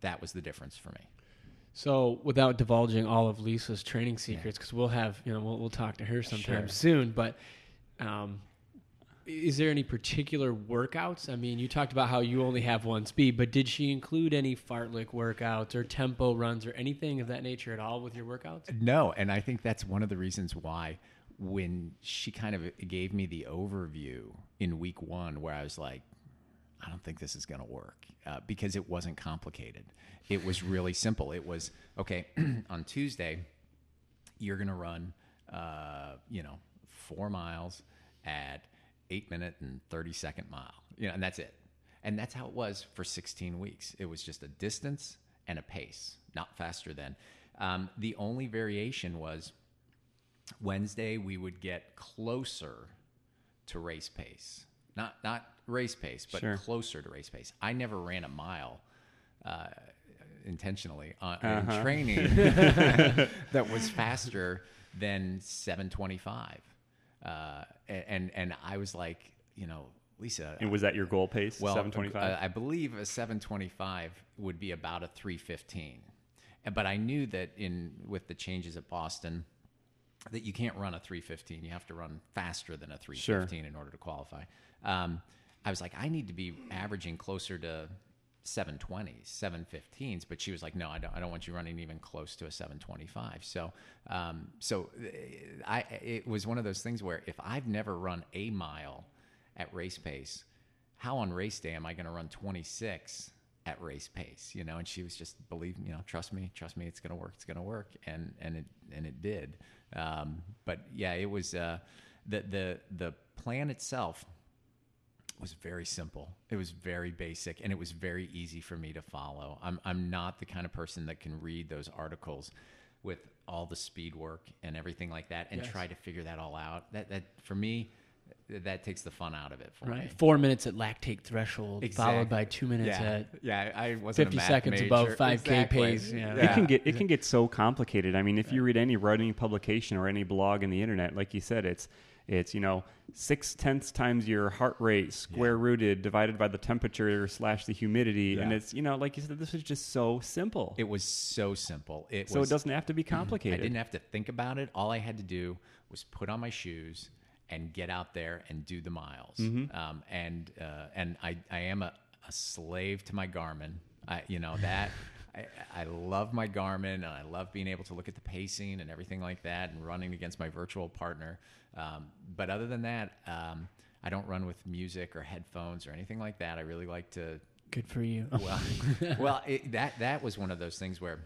that was the difference for me. So, without divulging all of Lisa's training secrets, because we'll have, you know, we'll, we'll talk to her sometime Sure. soon. But um, is there any particular workouts? I mean, you talked about how you only have one speed, but did she include any fartlek workouts or tempo runs or anything of that nature at all with your workouts? No, and I think that's one of the reasons why when she kind of gave me the overview in week one, where I was like, I don't think this is going to work uh, because it wasn't complicated. It was really simple. It was okay on Tuesday, you're going to run, uh, you know, four miles at eight minute and 30 second mile, you know, and that's it. And that's how it was for 16 weeks. It was just a distance and a pace, not faster than. Um, the only variation was Wednesday we would get closer to race pace. Not not race pace, but Sure. closer to race pace. I never ran a mile uh, intentionally on, Uh-huh. in training that was faster than 725. Uh, and and I was like, you know, Lisa, And was that your goal pace? well, 725. uh, I believe a 725 would be about a 315. But I knew that in with the changes at Boston, that you can't run a 315. You have to run faster than a 315 in order to qualify. Um, I was like, I need to be averaging closer to 720s, 715s. But she was like, No, I don't. I don't want you running even close to a 725. So, um, so uh, I it was one of those things where if I've never run a mile at race pace, how on race day am I going to run 26 at race pace? You know, and she was just believe, you know, trust me, trust me, it's going to work, it's going to work, and and it and it did. Um, but yeah, it was uh, the the the plan itself was very simple. It was very basic, and it was very easy for me to follow. I'm I'm not the kind of person that can read those articles with all the speed work and everything like that and Yes. try to figure that all out. That that for me, that takes the fun out of it for Right. me. Four minutes at lactate threshold, followed by two minutes yeah. at yeah. I wasn't 50 math seconds major. above 5K pace, yeah. It can get it can get so complicated. I mean, if you read any running publication or any blog in the internet, like you said, it's it's you know six tenths times your heart rate square rooted divided by the temperature slash the humidity, and it's you know like you said, this is just so simple. It was so simple. It so was, it doesn't have to be complicated. I didn't have to think about it. All I had to do was put on my shoes and get out there and do the miles. Mm-hmm. Um, and uh, and I, I am a, a slave to my Garmin. I, you know that. I, I love my Garmin and I love being able to look at the pacing and everything like that and running against my virtual partner. Um, but other than that, um, I don't run with music or headphones or anything like that. I really like to good for you. well, well, it, that that was one of those things where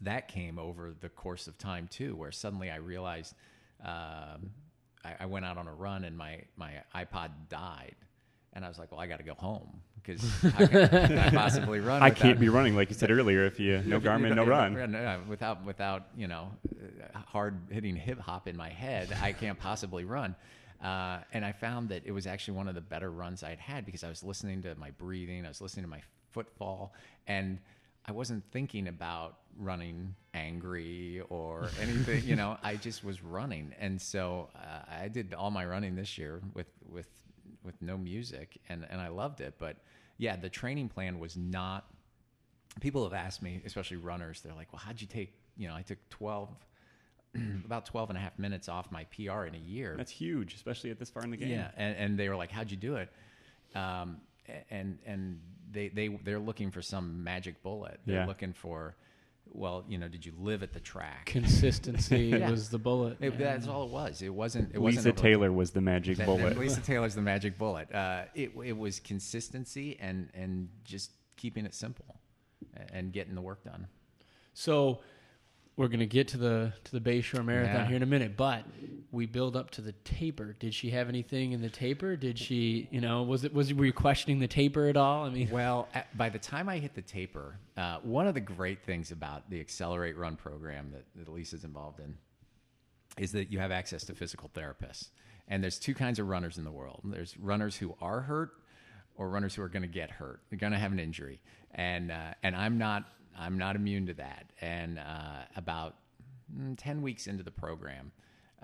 that came over the course of time too, where suddenly I realized um, I, I went out on a run and my my iPod died, and I was like, well, I got to go home because how can, I possibly run? I without- can't be running like you said earlier. If you no Garmin, no run. without without you know uh, hard hitting hip hop in my head, I can't possibly run. Uh, and I found that it was actually one of the better runs I'd had because I was listening to my breathing, I was listening to my footfall, and I wasn't thinking about running angry or anything. you know, I just was running, and so uh, I did all my running this year with with with no music, and and I loved it. But yeah, the training plan was not people have asked me, especially runners, they're like, well, how'd you take, you know, I took 12, about 12 and a half minutes off my PR in a year. That's huge, especially at this far in the game. yeah. And, and they were like, how'd you do it? Um, and, and they, they, they're looking for some magic bullet. They're Yeah. looking for, well, you know, did you live at the track? Consistency Yeah. was the bullet. It, that's all it was. It wasn't, it Lisa wasn't Taylor was the magic that- bullet. Lisa Taylor's the magic bullet. Uh, it, it was consistency and, and just keeping it simple and getting the work done. So we're gonna get to the to the Bayshore Marathon Yeah. here in a minute, but we build up to the taper. Did she have anything in the taper? Did she, you know, was it was were you questioning the taper at all? I mean, Well, at, by the time I hit the taper, uh, one of the great things about the Accelerate Run program that, that Lisa's involved in is that you have access to physical therapists. And there's two kinds of runners in the world. There's runners who are hurt, or runners who are going to get hurt. They're going to have an injury, and uh, and I'm not I'm not immune to that. And uh, about mm, ten weeks into the program,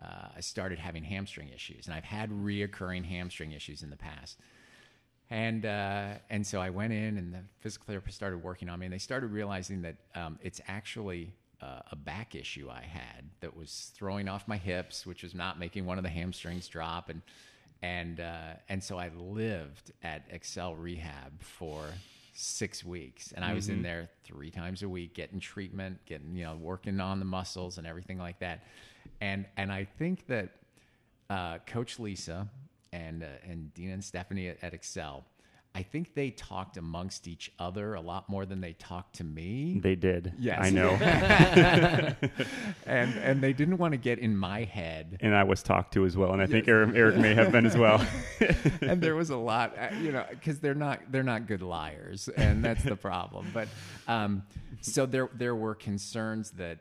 uh, I started having hamstring issues, and I've had reoccurring hamstring issues in the past. And uh, and so I went in, and the physical therapist started working on me, and they started realizing that um, it's actually uh, a back issue I had that was throwing off my hips, which was not making one of the hamstrings drop, and and uh, and so I lived at Excel Rehab for six weeks, and I was in there three times a week, getting treatment, getting you know working on the muscles and everything like that, and and I think that uh, Coach Lisa and uh, and Dina and Stephanie at, at Excel, I think they talked amongst each other a lot more than they talked to me. They did. Yes. I know. and and they didn't want to get in my head. and I was talked to as well, and I think Eric, Eric may have been as well. and there was a lot, uh, you know, because they're not they're not good liars, and that's the problem. But um, so there there were concerns that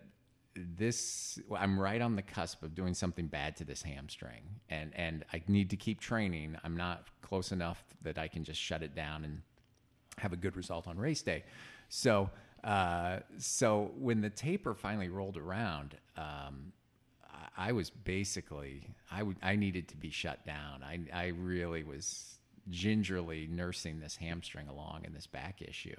this I'm right on the cusp of doing something bad to this hamstring, and and I need to keep training. I'm not close enough that I can just shut it down and have a good result on race day. So uh, so when the taper finally rolled around, um, I, I was basically I would I needed to be shut down. I I really was gingerly nursing this hamstring along in this back issue.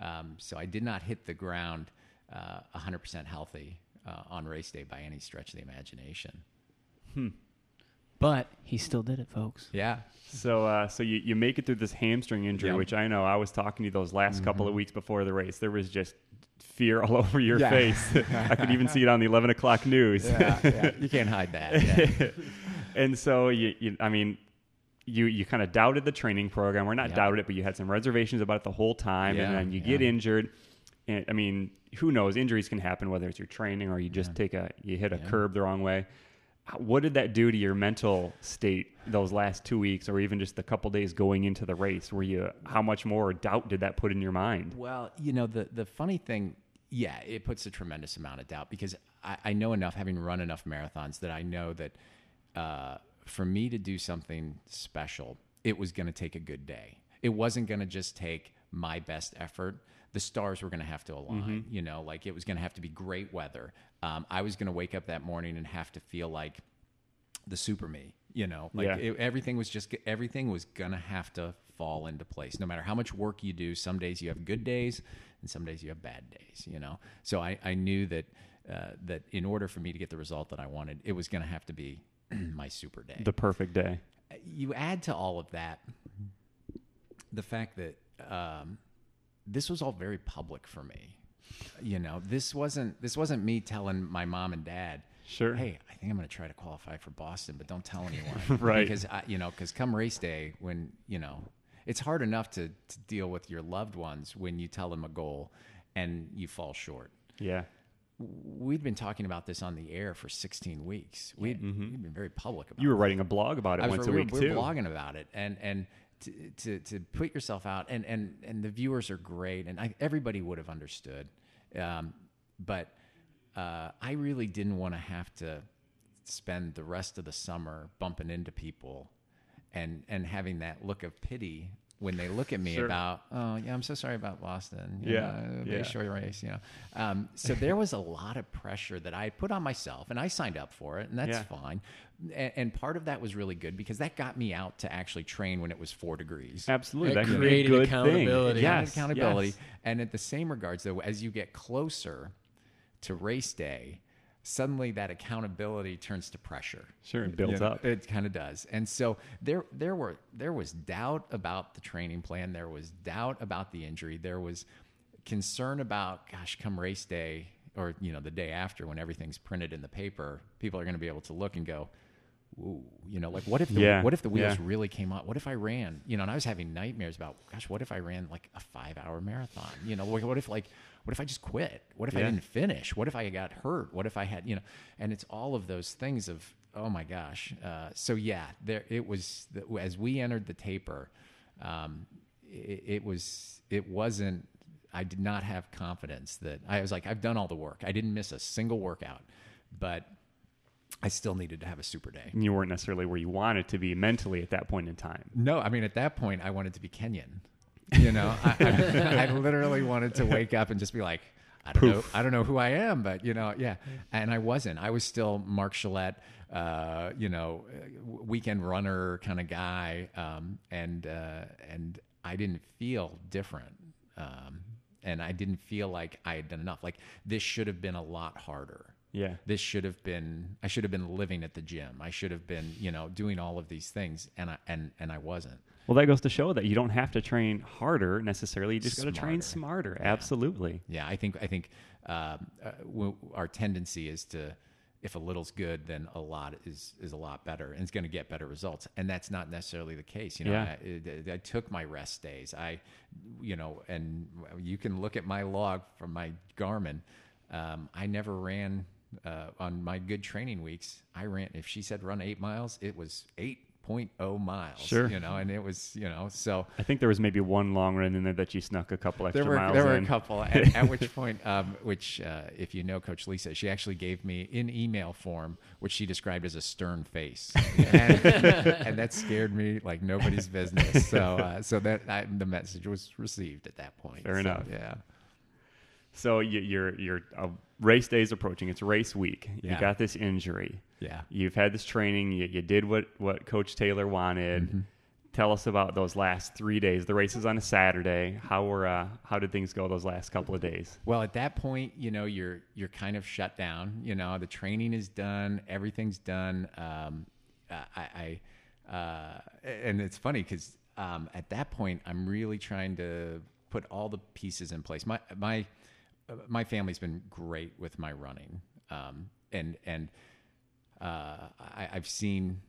Um, so I did not hit the ground uh, 100% healthy uh, on race day by any stretch of the imagination. But he still did it, folks. Yeah. So, uh, so you, you make it through this hamstring injury, Yep. which I know I was talking to you those last couple of weeks before the race. There was just fear all over your Yeah. face. I could even see it on the 11 o'clock news. Yeah, yeah. You can't hide that. Yeah. and so you, you I mean, you you kind of doubted the training program. We're not Yeah. doubted it, but you had some reservations about it the whole time, Yeah, and then you get injured. And I mean, who knows? Injuries can happen whether it's your training or you just take a you hit a Yeah. curb the wrong way. What did that do to your mental state those last two weeks, or even just the couple days going into the race? Were you how much more doubt did that put in your mind? Well, you know, the, the funny thing, yeah, it puts a tremendous amount of doubt because I, I know enough, having run enough marathons, that I know that uh, for me to do something special, it was going to take a good day. It wasn't going to just take my best effort. The stars were going to have to align, you know, like it was going to have to be great weather. Um, I was going to wake up that morning and have to feel like the super me, you know, like Yeah. it, everything was just everything was gonna have to fall into place. No matter how much work you do, some days you have good days and some days you have bad days. You know, so I, I knew that uh, that in order for me to get the result that I wanted, it was gonna have to be my super day. The perfect day. you add to all of that the fact that um, this was all very public for me. You know, this wasn't this wasn't me telling my mom and dad. Sure. Hey, I think I'm going to try to qualify for Boston, but don't tell anyone. Right. Because I, you know, because come race day, when you know, it's hard enough to, to deal with your loved ones when you tell them a goal and you fall short. Yeah. We'd been talking about this on the air for 16 weeks. We'd, mm-hmm. we'd been very public about it. You were it. writing a blog about it I was, once a we week were, too. we were blogging about it, and and to, to put yourself out, and and and the viewers are great, and I, everybody would have understood, um, but uh, I really didn't want to have to spend the rest of the summer bumping into people, and and having that look of pity when they look at me Sure. about, oh yeah, I'm so sorry about Boston, you Yeah, know, yeah. short race, you know. Um, so there was a lot of pressure that I put on myself, and I signed up for it, and that's Yeah. fine. And, and part of that was really good because that got me out to actually train when it was four degrees. Absolutely. That a created good accountability. Thing. Yes. accountability. yes. And at the same regards, though, as you get closer to race day, suddenly that accountability turns to pressure. Sure, it builds up. It kind of does. And so there, there were there was doubt about the training plan. There was doubt about the injury. There was concern about, gosh, come race day or you know the day after when everything's printed in the paper, people are going to be able to look and go. Ooh, you know, like what if the Yeah, what if the wheels yeah. really came off? What if I ran? You know, and I was having nightmares about, gosh, what if I ran like a five hour marathon? You know, what if like, what if I just quit? What if I didn't finish? What if I got hurt? What if I had, you know, and it's all of those things of, oh my gosh. Uh, so yeah, there it was. The, as we entered the taper, um, it, it was, it wasn't. I did not have confidence that I was like, I've done all the work. I didn't miss a single workout, but I still needed to have a super day. And you weren't necessarily where you wanted to be mentally at that point in time. No, I mean at that point I wanted to be Kenyan. You know, I, I, I literally wanted to wake up and just be like, I don't know, I don't know who I am, but you know, yeah. And I wasn't. I was still Marc Schollett, uh, you know, weekend runner kind of guy, um, and uh, and I didn't feel different, um, and I didn't feel like I had done enough. Like this should have been a lot harder Yeah. this should have been i should have been living at the gym i should have been you know doing all of these things and i and and i wasn't Well, that goes to show that you don't have to train harder necessarily. You just got to train Smarter. Absolutely. yeah i think i think um, uh, w- our tendency is to if a little's good then a lot is is a lot better and it's going to get better results and that's not necessarily the case you know Yeah. I, I, I took my rest days i you know and you can look at my log from my garmin um, i never ran uh, on my good training weeks i ran if she said run eight miles it was eight 8.0 miles. Sure. You know, and it was, you know, so I think there was maybe one long run in there that you snuck a couple extra there were miles there were in. a couple. At, at which point, um, which uh, if you know Coach Lisa, she actually gave me in email form, which she described as a stern face, and, and that scared me like nobody's business. So, uh, so that I, the message was received at that point. Fair So, enough. Yeah. So you, you're you're uh, race day's approaching. It's race week. You got this injury. Yeah. You've had this training. You, you did what what Coach Taylor wanted. Mm-hmm. Tell us about those last three days. The race is on a Saturday. How were uh, how did things go those last couple of days? Well, at that point, you know, you're you're kind of shut down. You know, the training is done, everything's done. Um, I, I uh, and it's funny because um, at that point, I'm really trying to put all the pieces in place. My my uh, my family's been great with my running, um, and and uh, I, I've seen,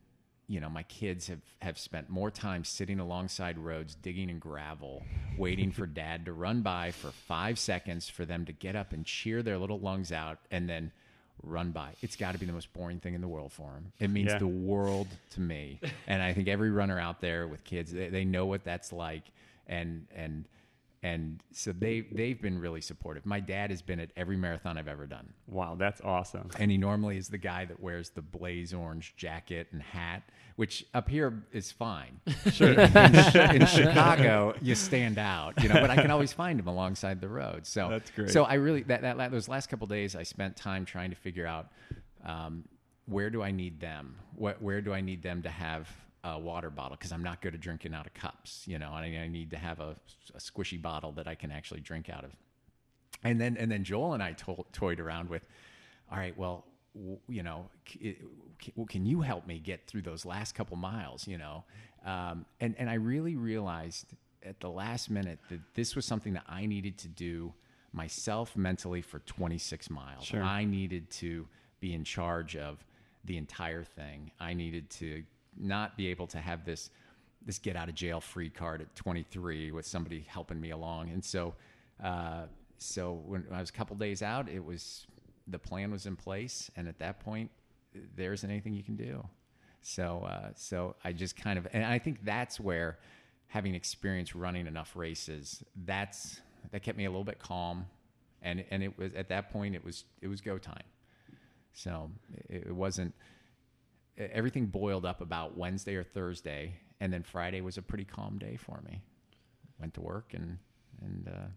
you know, my kids have, have spent more time sitting alongside roads, digging in gravel, waiting for dad to run by for five seconds for them to get up and cheer their little lungs out and then run by. It's got to be the most boring thing in the world for them. It means Yeah. the world to me. And I think every runner out there with kids, they, they know what that's like. And, and, and so they they've been really supportive. My dad has been at every marathon I've ever done. Wow, that's awesome. And he normally is the guy that wears the blaze orange jacket and hat, which up here is fine. Sure. in, in Chicago, you stand out, you know. But I can always find him alongside the road. So That's great. So I really that, that those last couple days, I spent time trying to figure out um, where do I need them? What where do I need them to have a water bottle? Because I'm not good at drinking out of cups, you know. And I, I need to have a, a squishy bottle that I can actually drink out of and then and then Joel and I to- toyed around with, all right, well, w- you know, c- c- well, can you help me get through those last couple miles? You know, um, and and I really realized at the last minute that this was something that I needed to do myself mentally for 26 miles. Sure. I needed to be in charge of the entire thing. I needed to not be able to have this this get out of jail free card at 23 with somebody helping me along. And so, uh, so when I was a couple days out, it was the plan was in place, and at that point, there isn't anything you can do. So, uh, so I just kind of, and I think that's where having experience running enough races, that's that kept me a little bit calm, and and it was at that point it was it was go time. So it, it wasn't everything boiled up about Wednesday or Thursday, and then Friday was a pretty calm day for me. Went to work and and uh,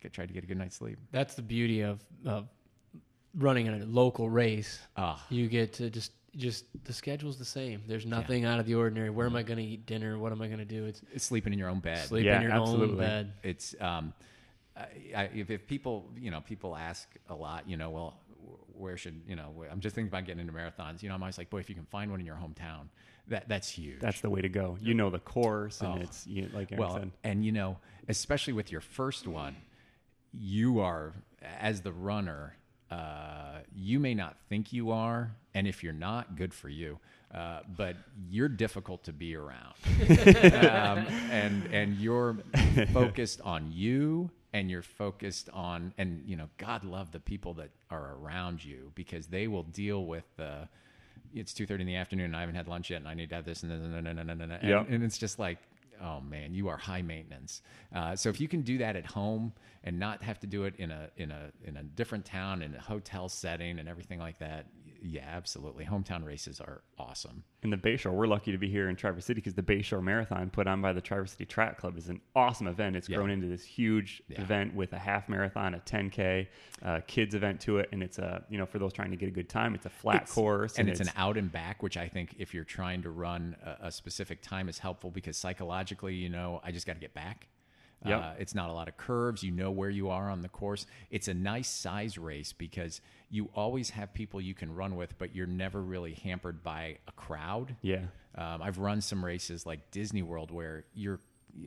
get, tried to get a good night's sleep. That's the beauty of, of running in a local race. Ah, You get to just just the schedule's the same. There's nothing out of the ordinary. Where am I going to eat dinner? What am I going to do? It's it's, sleeping in your own bed. sleep Yeah, in your absolutely. own bed. It's um, I, I, if, if people you know people ask a lot, you know, well, wh- where should you know? I'm just thinking about getting into marathons. You know, I'm always like, boy, if you can find one in your hometown, that that's huge. That's the way to go. You know the course, and Oh. it's you, like Aaron well, said. and you know, especially with your first one, you are as the runner. Uh, you may not think you are, and if you're not, good for you. Uh, but you're difficult to be around, um, and and you're focused on you, and you're focused on, and you know, God love the people that are around you because they will deal with the. It's two thirty in the afternoon, and I haven't had lunch yet, and I need to have this, and then, and, and, and, and, and, Yep. and it's just like oh man you are high maintenance uh, so if you can do that at home and not have to do it in a in a in a different town in a hotel setting and everything like that yeah absolutely hometown races are awesome In the Bayshore, we're lucky to be here in Traverse City because the Bayshore Marathon, put on by the Traverse City Track Club, is an awesome event. It's Yeah. grown into this huge Yeah. event with a half marathon, a 10k, uh, kids event to it, and it's a you know for those trying to get a good time, it's a flat It's- course, and, it's, an out and back which i think if you're trying to run a, a specific time is helpful because psychologically you know i just got to get back Yep. Uh, it's not a lot of curves. You know where you are on the course. It's a nice size race because you always have people you can run with, but you're never really hampered by a crowd. yeah. Um, I've run some races like Disney World where you're,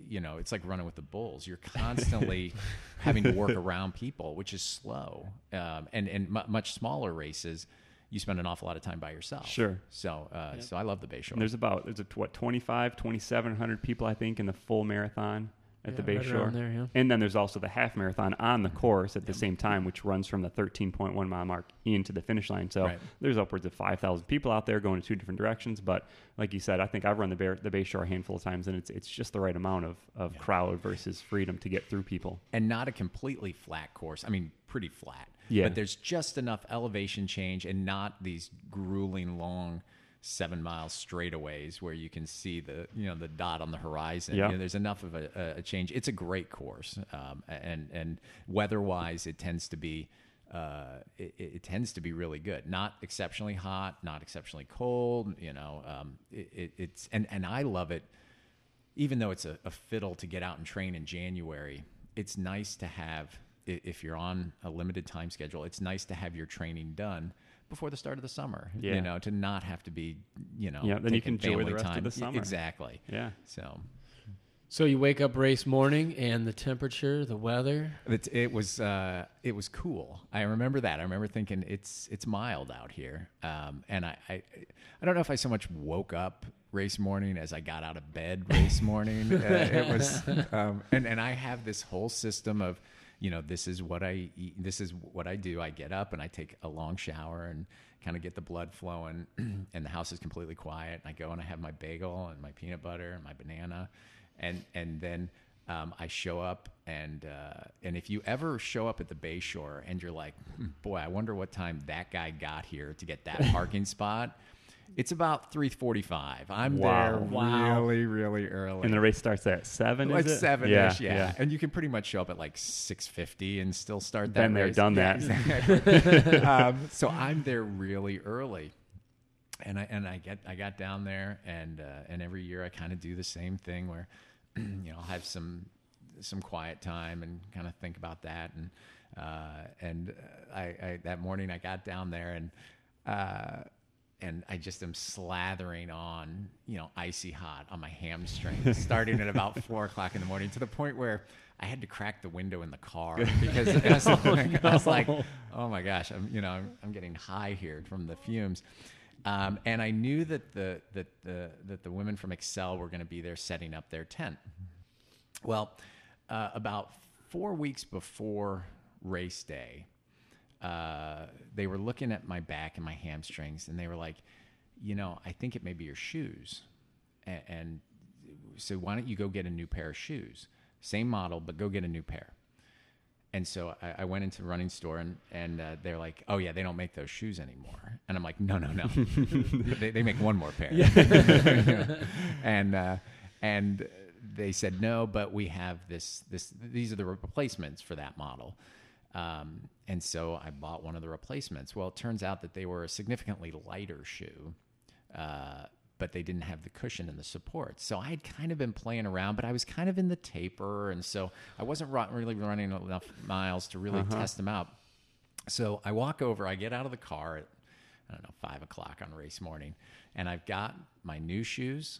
you know, it's like running with the bulls. You're constantly having to work around people, which is slow. Um, and and mu much smaller races, you spend an awful lot of time by yourself. Sure. So uh, so I love the Bayshore. And there's about there's a, what 25, 2700 people I think in the full marathon. At the Yeah, right Bayshore. there, yeah. And then there's also the half marathon on the course at the same time, which runs from the 13.1 mile mark into the finish line. So Right. there's upwards of 5,000 people out there going in two different directions. But like you said, I think I've run the Bear, the Bayshore a handful of times, and it's it's just the right amount of, of crowd versus freedom to get through people. and not a completely flat course. I mean, pretty flat. Yeah. But there's just enough elevation change and not these grueling long seven mile straightaways where you can see the you know the dot on the horizon. Yeah. You know, there's enough of a, a- a change. It's a great course, um, and and weather wise, it tends to be. Uh, it, it tends to be really good. Not exceptionally hot, not exceptionally cold. You know, um, it, it, it's and and I love it even though it's a, a fiddle to get out and train in January, it's nice to have, if you're on a limited time schedule, it's nice to have your training done before the start of the summer. Yeah. You know, to not have to be, you know, Yeah, then you can enjoy the family rest of the summer. Exactly. Yeah. So So you wake up race morning and the temperature, the weather. it, it was uh, it was cool. I remember that. I remember thinking it's it's mild out here, um, and I, I I don't know if I so much woke up race morning as I got out of bed race morning. uh, it was, um, and and I have this whole system of, you know, this is what I eat, this is what I do. I get up and I take a long shower and kind of get the blood flowing, and the house is completely quiet. And I go and I have my bagel and my peanut butter and my banana, and and then um, I show up and uh, and if you ever show up at the Bayshore and you're like, "Hmm, boy, I wonder what time that guy got here to get that parking spot. It's about three forty-five. I'm Wow. there Wow. really, really early. And the race starts at seven. like is it? seven-ish, yeah, And you can pretty much show up at like six fifty and still start that Been there, race. done Yeah, that. exactly. um, so I'm there really early, and I and I get I got down there, and uh, and every year I kind of do the same thing where, you know, I'll have some some quiet time and kind of think about that, and uh, and I, I that morning I got down there and. Uh, and I just am slathering on, you know, icy hot on my hamstrings, starting at about four o'clock in the morning, to the point where I had to crack the window in the car because I was, like, I was like, oh my gosh, I'm, you know, I'm, I'm getting high here from the fumes. Um, and I knew that the that the that the women from Excel were going to be there setting up their tent. Well, uh, about four weeks before race day, uh, they were looking at my back and my hamstrings, and they were like, you know, I think it may be your shoes, and, and so why don't you go get a new pair of shoes, same model, but go get a new pair. And so I, I went into the running store and, and uh, they're like, oh yeah, they don't make those shoes anymore. And I'm like, no, no, no, they, they make one more pair. and uh, and they said no, but we have this this these are the replacements for that model. Um, and so I bought one of the replacements. Well, it turns out that they were a significantly lighter shoe, uh, but they didn't have the cushion and the support. So I had kind of been playing around, but I was kind of in the taper, and so I wasn't really running enough miles to really test them out. So I walk over, I get out of the car at I don't know five o'clock on race morning, and I've got my new shoes,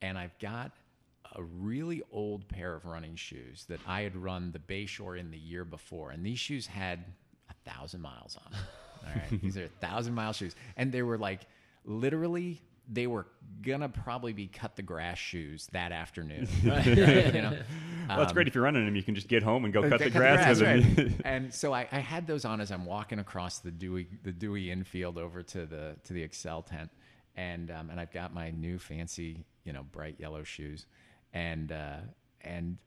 and I've got a really old pair of running shoes that I had run the Bayshore in the year before, and these shoes had a thousand miles on them. All right, these are a thousand mile shoes, and they were like literally. They were gonna probably be cut the grass shoes that afternoon. right? You know, Well, it's great if you're running them. You can just get home and go cut they the grass, with them. right. and so I, I had those on as I'm walking across the Dewey the Dewey infield over to the to the Excel tent, and um, and I've got my new fancy you know bright yellow shoes, and uh, and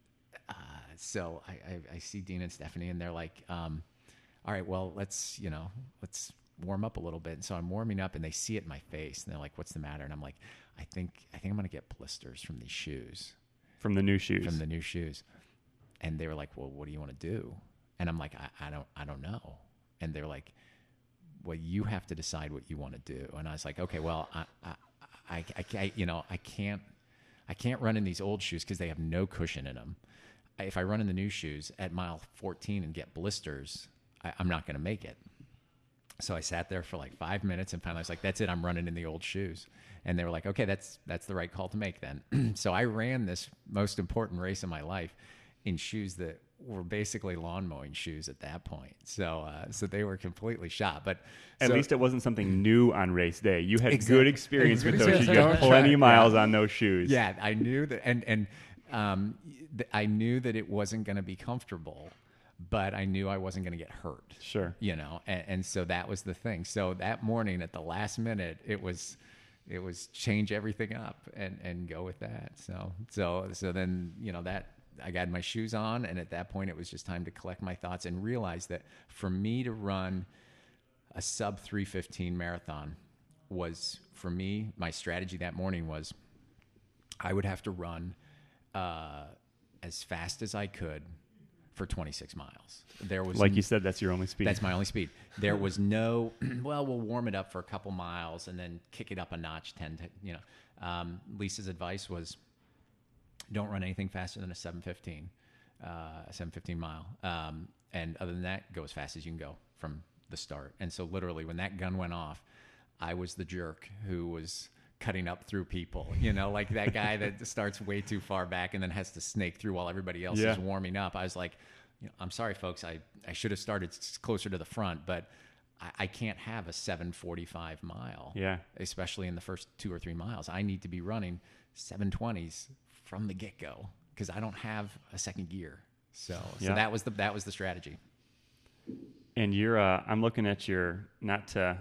uh, so I, I, I see Dina and Stephanie, and they're like, um, all right, well let's you know let's warm up a little bit. And so I'm warming up, and they see it in my face, and they're like, what's the matter? And I'm like, I think I think I'm gonna get blisters from these shoes from the new shoes. from the new shoes. And they were like, "Well, what do you want to do?" And I'm like, I, "I don't, I don't know." And they're like, "Well, you have to decide what you want to do." And I was like, "Okay, well, I, I, I, I, I you know, I can't, I can't run in these old shoes because they have no cushion in them. If I run in the new shoes at mile 14 and get blisters, I, I'm not going to make it." So I sat there for like five minutes, and finally I was like, "That's it. I'm running in the old shoes." And they were like, "Okay, that's that's the right call to make then." so I ran this most important race of my life in shoes that were basically lawn mowing shoes at that point. So uh, so they were completely shot. But At so- least it wasn't something new on race day. You had Exactly. good experience with those shoes. You got plenty of miles yeah. on those shoes. Yeah, I knew that, and and um, th- I knew that it wasn't going to be comfortable, but I knew I wasn't going to get hurt. Sure. You know, and, and so that was the thing. So that morning at the last minute, it was it was change everything up and and go with that. So so so then you know that I got my shoes on, and at that point, it was just time to collect my thoughts and realize that for me to run a sub 315 marathon was for me my strategy that morning was I would have to run uh, as fast as I could for 26 miles. There was Like you said, that's your only speed. that's my only speed. There was no, well, we'll warm it up for a couple miles and then kick it up a notch. Ten, to, you know. Um, Lisa's advice was, don't run anything faster than a 715, uh, a 715 mile. Um, and other than that, go as fast as you can go from the start. And so, literally, when that gun went off, I was the jerk who was cutting up through people. You know, like that guy that starts way too far back and then has to snake through while everybody else Yeah. is warming up. I was like, you know, I'm sorry, folks. I, I should have started closer to the front, but I, I can't have a 745 mile. Yeah. Especially in the first two or three miles. I need to be running 720s from the get go because I don't have a second gear. So, so Yeah. that was the that was the strategy. And you're, uh, I'm looking at your, not to,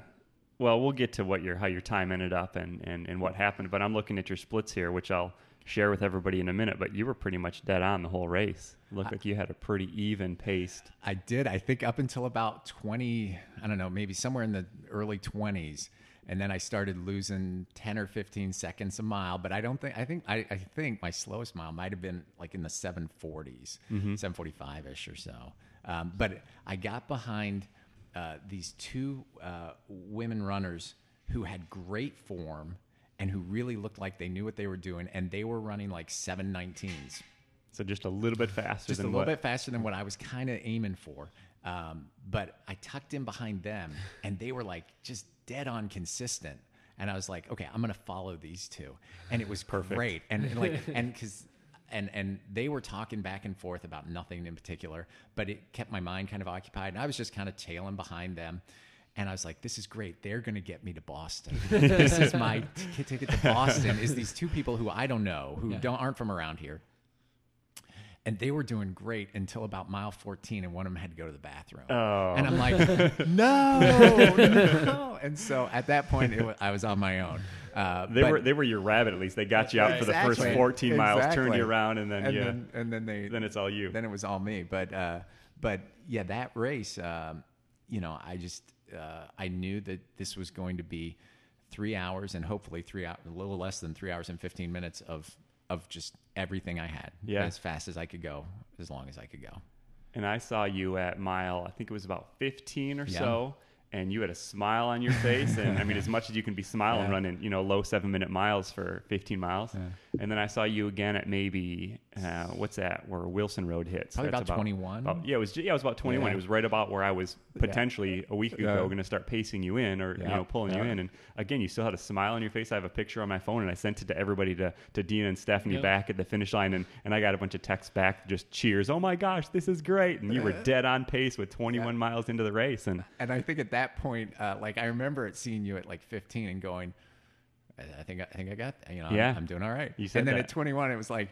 well, we'll get to what your, how your time ended up and, and, and what happened, but I'm looking at your splits here, which I'll share with everybody in a minute, but you were pretty much dead on the whole race. It looked like you had a pretty even pace. I did. I think up until about 20, I don't know, maybe somewhere in the early 20s. And then I started losing 10 or 15 seconds a mile. But I don't think, I think, I, I think my slowest mile might have been like in the 740s, 745 ish or so. Um, but I got behind uh, these two uh, women runners who had great form and who really looked like they knew what they were doing. And they were running like 719s So just a little bit faster just a little what, bit faster than what I was kind of aiming for. Um, but I tucked in behind them, and they were like just dead on consistent. And I was like, okay, I'm gonna follow these two, and it was Perfect. great. And, and like, and because. And, and they were talking back and forth about nothing in particular, but it kept my mind kind of occupied. And I was just kind of tailing behind them. And I was like, this is great. They're going to get me to Boston. this is my t- ticket to Boston is these two people who I don't know, who Yeah. don't aren't from around here and they were doing great until about mile 14 and one of them had to go to the bathroom. Oh. and i'm like no no. And so at that point it was, i was on my own. Uh, They but- were they were your rabbit at least. They got you out for the first 14 miles, turned you around, and then and yeah, then, and then they then it's all you. then it was all me. But uh, but yeah that race um, you know i just uh, i knew that this was going to be three hours and hopefully three hours a little less than three hours and 15 minutes of of just everything i had Yeah. as fast as i could go as long as i could go and I saw you at mile, I think it was about 15 or Yeah. so, and you had a smile on your face. and I mean, as much as you can be smiling Yeah. running, you know, low seven minute miles for 15 miles. And then I saw you again at maybe, uh, what's that, where Wilson Road hits? Probably That's about 21. yeah, it was, yeah, it was about 21. Yeah. It was right about where I was potentially a week ago Yeah. going to start pacing you in or, you know, pulling you in. And again, you still had a smile on your face. I have a picture on my phone and I sent it to everybody to, to Dina and Stephanie Yep. back at the finish line. And, and I got a bunch of texts back, just cheers. Oh my gosh, this is great. And you were dead on pace with 21 miles into the race. And and I think at that point, uh, like I remember it seeing you at like 15 and going, I, I think I think I got, you know, I'm- Yeah. I'm, doing all right. You said and then that. at 21, it was like,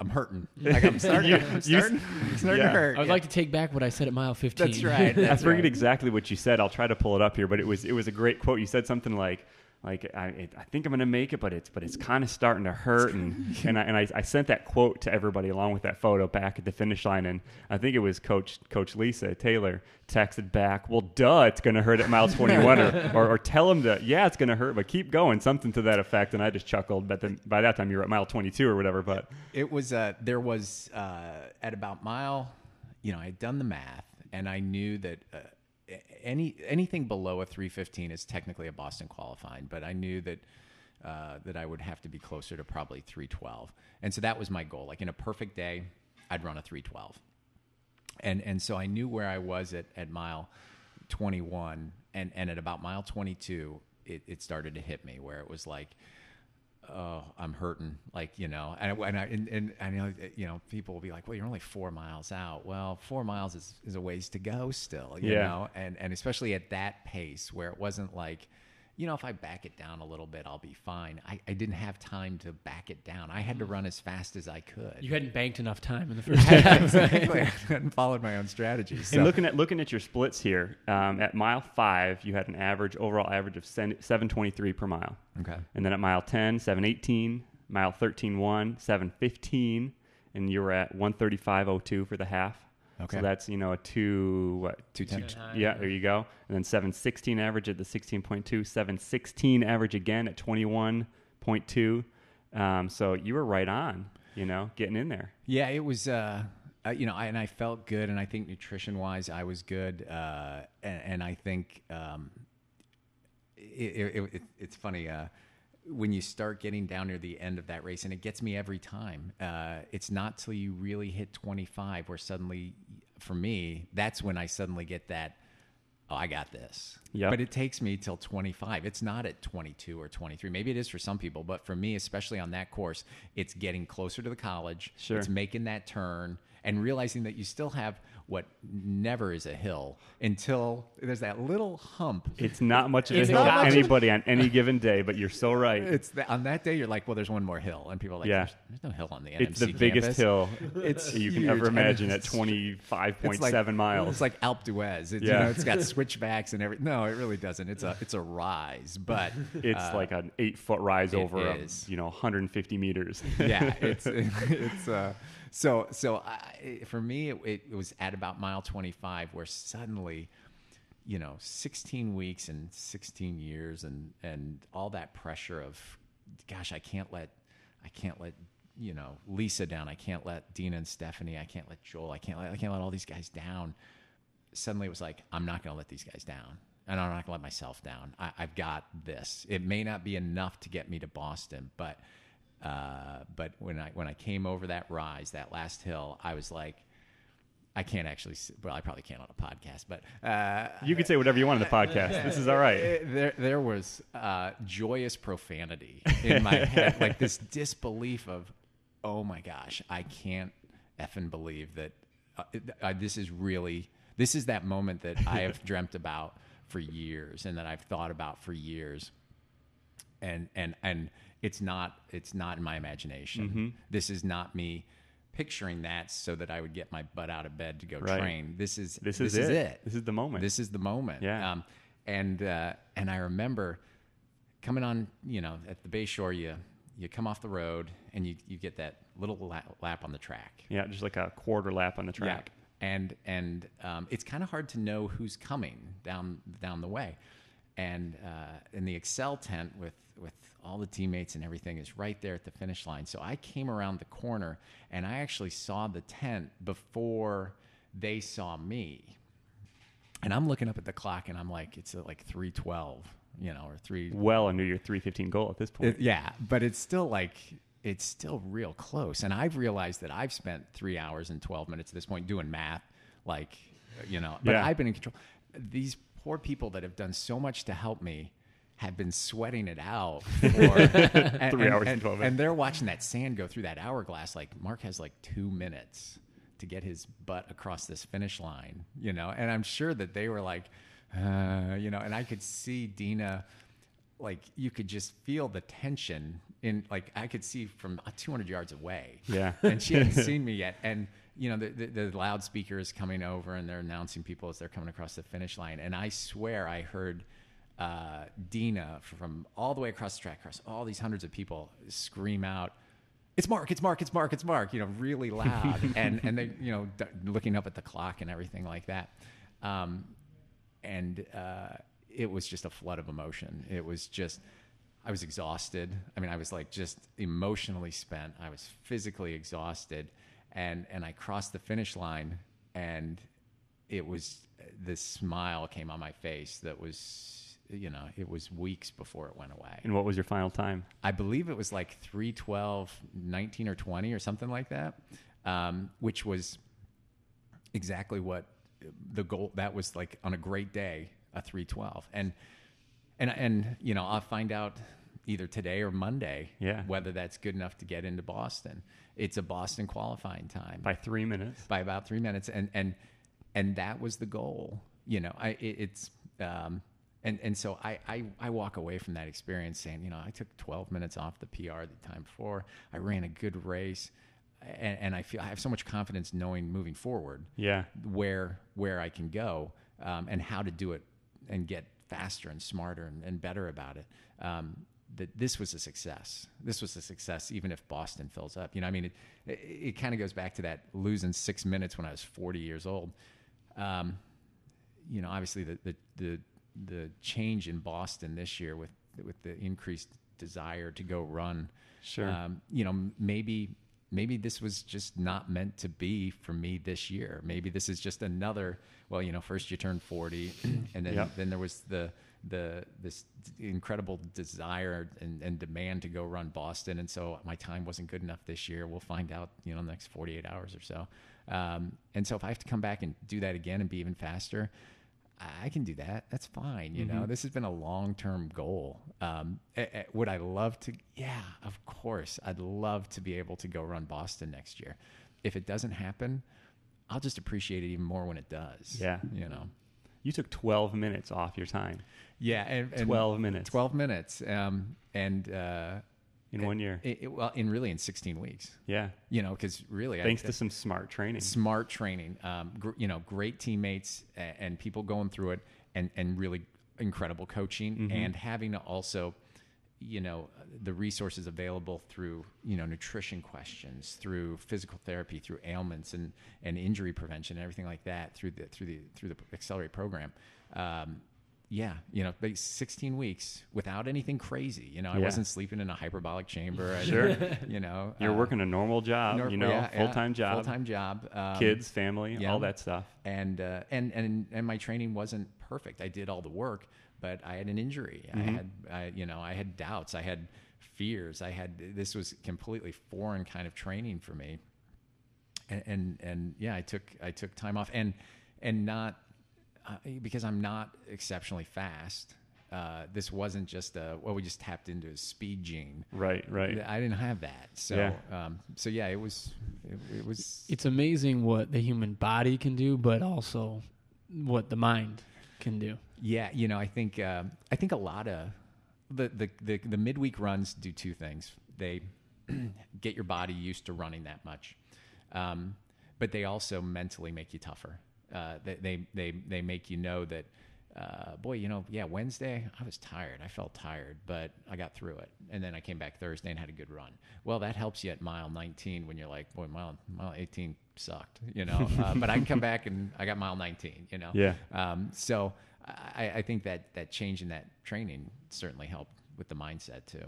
I'm hurting. Like I'm starting, You- I'm you- starting, I'm starting yeah. to hurt. I would Yeah. like to take back what I said at mile 15. That's right. I forget right. exactly what you said. I'll try to pull it up here, but it was it was a great quote. You said something like like I, it, I think I'm gonna make it, but it's but it's kind of starting to hurt, and and I, and I, I sent that quote to everybody along with that photo back at the finish line, and I think it was Coach Coach Lisa Taylor texted back, well, duh, it's gonna hurt at mile 21, or, or or tell him to yeah, it's gonna hurt, but keep going, something to that effect, and I just chuckled. But then by that time you were at mile 22 or whatever, but It was uh, there was uh, at about mile, you know, I had done the math and I knew that uh, any anything below a 315 is technically a Boston qualifying, but I knew that uh, that I would have to be closer to probably 312, and so that was my goal. Like in a perfect day, I'd run a 312, and and so I knew where I was at at mile 21, and and at about mile 22, it, it started to hit me where it was like oh, I'm hurting, like you know, and and I, and, and I know eh, you know people will be like, well, you're only four miles out. Well, four miles is, is a ways to go still, you Yeah. know, and and especially at that pace where it wasn't like you know, if I back it down a little bit, I'll be fine. I, I didn't have time to back it down. I had to run as fast as I could. You hadn't banked enough time in the first half. exactly. I hadn't followed my own strategy. So. And looking at looking at your splits here, um, at mile five, you had an average overall average of seven twenty three per mile. okay. And then at mile 10, 718, mile 13, 1, 715, and you were at 135.02 for the half. Okay. So that's, you know, a two, what? 210. High. Yeah, there you go. And then 716 average at the 16.2, 716 average again at 21.2. Um, so you were right on, you know, getting in there. Yeah, it was. Uh, uh, you know, I, and I felt good, and I think nutrition wise, I was good, uh, and, and I think um, it, it, it, it's funny uh, when you start getting down near the end of that race, and it gets me every time. Uh, it's not till you really hit 25 where suddenly, for me, that's when I suddenly get that. Oh, I got this. Yep. But it takes me till 25. It's not at 22 or 23. Maybe it is for some people, but for me, especially on that course, it's getting closer to the college. Sure. It's making that turn and realizing that you still have what never is a hill until there's that little hump. It's not much of a It's hill to anybody on any given day, but you're so right. It's the, on that day you're like, well, there's one more hill, and people are like, Yeah. there's, there's no hill on the NMC It's the biggest hill It's you can huge, ever imagine at it's- 25.7 It's like, miles. It's like Alpe d'Huez. It's, Yeah. you know, it's got switchbacks and everything. No, it really doesn't. It's a it's a rise, but It's uh, like an eight foot rise over, a, you know, 150 meters. yeah, it's it's uh, so so I, for me it, it was at about mile 25 where suddenly you know 16 weeks and 16 years and and all that pressure of gosh I can't let I can't let you know Lisa down. I can't let Dina and Stephanie I can't let Joel I can't let I can't let all these guys down. Suddenly it was like I'm not going to let these guys down and I'm not going to let myself down. I, I've got this. It may not be enough to get me to Boston but uh, but when I when I came over that rise, that last hill, I was like, I can't actually. Well, I probably can't on a podcast, but uh, You can say whatever you want in the podcast. This is all right. there there was uh, joyous profanity in my head, like this disbelief of, oh my gosh, I can't effing believe that uh, uh, this is really this is that moment that I have dreamt about for years and that I've thought about for years and and and it's not it's not in my imagination. Mm-hmm. This is not me picturing that so that I would get my butt out of bed to go Right. train. This is This is it. This is the moment. This is the moment. Yeah. Um, and uh, and I remember coming on, you know, at the Bay Shore, you you come off the road and you you get that little lap, lap on the track. Yeah, just like a quarter lap on the track. Yeah. And and um, it's kind of hard to know who's coming down down the way. And uh, in the Excel tent with with all the teammates and everything is right there at the finish line. So I came around the corner and I actually saw the tent before they saw me. And I'm looking up at the clock and I'm like, it's at like three twelve, you know, or three Well under your 315 goal at this point. it- yeah, but it's still like it's still real close. And I've realized that I've spent three hours and twelve minutes at this point doing math, like you know. But Yeah. I've been in control. These poor people that have done so much to help me have been sweating it out for and, Three and- hours and and, 12 minutes. and they're watching that sand go through that hourglass. Like Marc has like two minutes to get his butt across this finish line, you know. And I'm sure that they were like, uh, you know, and I could see Dina like you could just feel the tension in like I could see from 200 yards away. Yeah. and she hadn't seen me yet. And you know the, the the loudspeaker is coming over and they're announcing people as they're coming across the finish line. And I swear I heard uh, Dina from all the way across the track, across all these hundreds of people, scream out. It's Marc! It's Marc! It's Marc! It's Marc! You know, really loud, and and they, you know, d- looking up at the clock and everything like that. Um, and uh, it was just a flood of emotion. It was just, I was exhausted. I mean, I was like just emotionally spent. I was physically exhausted, and and I crossed the finish line, and it was this smile came on my face that was, you know, it was weeks before it went away. And what was your final time? I believe it was like 312, 19 or 20 or something like that, um, which was exactly what the goal, that was like on a great day, a 312. And, and, and, you know, I'll find out either today or Monday Yeah. whether that's good enough to get into Boston. It's a Boston qualifying time By three minutes. by about three minutes, and and and that was the goal. You know, I it, it's um, and and so I, I I walk away from that experience saying, you know, I took 12 minutes off the PR the time before. I ran a good race, and, and I feel I have so much confidence knowing moving forward Yeah. where where I can go um, and how to do it and get faster and smarter and, and better about it. Um, that this was a success. This was a success, even if Boston fills up. You know, I mean, it it, it kind of goes back to that losing six minutes when I was 40 years old. Um, you know, obviously the, the the the change in Boston this year with with the increased desire to go run. Sure. Um, you know, maybe maybe this was just not meant to be for me this year. Maybe this is just another. Well, you know, first you turn 40, and then Yep. then there was the the this incredible desire and, and demand to go run Boston, and so my time wasn't good enough this year. We'll find out, you know, in the next 48 hours or so. Um, and so if I have to come back and do that again and be even faster, I can do that. That's fine. You know, this has been a long term goal. Um, would I love to? Yeah, of course. I'd love to be able to go run Boston next year. If it doesn't happen, I'll just appreciate it even more when it does. Yeah. You know. You took 12 minutes off your time Yeah. And, and 12 minutes. 12 minutes. Um, and uh, in one year. it, it- well, in really in 16 weeks. Yeah. You know, because really, I- Thanks to some smart training. smart training, um, gr- you know, great teammates and, and people going through it, and and really incredible coaching, and having to also, you know, the resources available through you know nutrition questions, through physical therapy, through ailments and and injury prevention, and everything like that through the through the through the accelerate program. Um, yeah, you know, but 16 weeks without anything crazy. You know, I Yeah. wasn't sleeping in a hyperbolic chamber. I Sure. you know, You're uh, working a normal job, nor- you know, yeah, yeah, full-time job, full-time job, um, kids, family, yeah. all that stuff. and uh, and and and my training wasn't perfect. I did all the work, but I had an injury. I Mm-hmm. had, I, you know, I had doubts. I had fears. I had this was completely foreign kind of training for me. And and, and yeah, I took I took time off and and not uh, because I'm not exceptionally fast. Uh, this wasn't just a well, we just tapped into a speed gene. Right, right. I didn't have that. So Yeah. um, so yeah, it was it, it was It's amazing what the human body can do, but also what the mind can do. Yeah, you know, I think uh, I think a lot of the, the the the midweek runs do two things. They get your body used to running that much, um, but they also mentally make you tougher. Uh, they, they they make you know that. Uh, boy, you know, yeah, Wednesday I was tired. I felt tired, but I got through it. And then I came back Thursday and had a good run. Well, that helps you at mile 19 when you're like, boy, mile mile 18 sucked, you know. Uh, but I can come back and I got mile 19, you know. Yeah. Um, so I, I think that that change in that training certainly helped with the mindset too.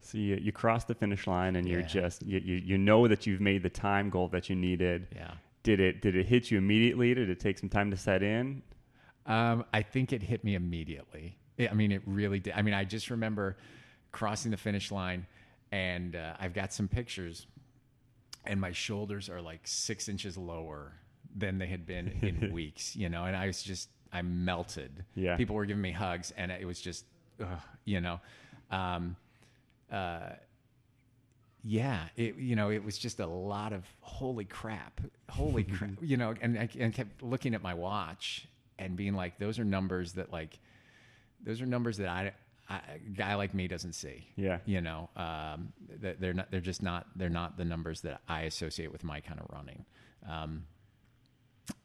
So you, you cross the finish line and you're Yeah. just you, you, you know that you've made the time goal that you needed. Yeah. Did it did it hit you immediately? Did it take some time to set in? Um, I think it hit me immediately. I I mean, it really did. I mean, I just remember crossing the finish line, and uh, I've got some pictures, and my shoulders are like six inches lower than they had been in weeks, you know. And I was just, I melted. Yeah. People were giving me hugs, and it was just, ugh, you know. Um, uh, yeah, it you know it was just a lot of holy crap, holy crap, you know, and I and kept looking at my watch and being like, those are numbers that like, those are numbers that I, I a guy like me doesn't see. Yeah. you know, um, that they're not, they're just not, they're not the numbers that I associate with my kind of running. Um,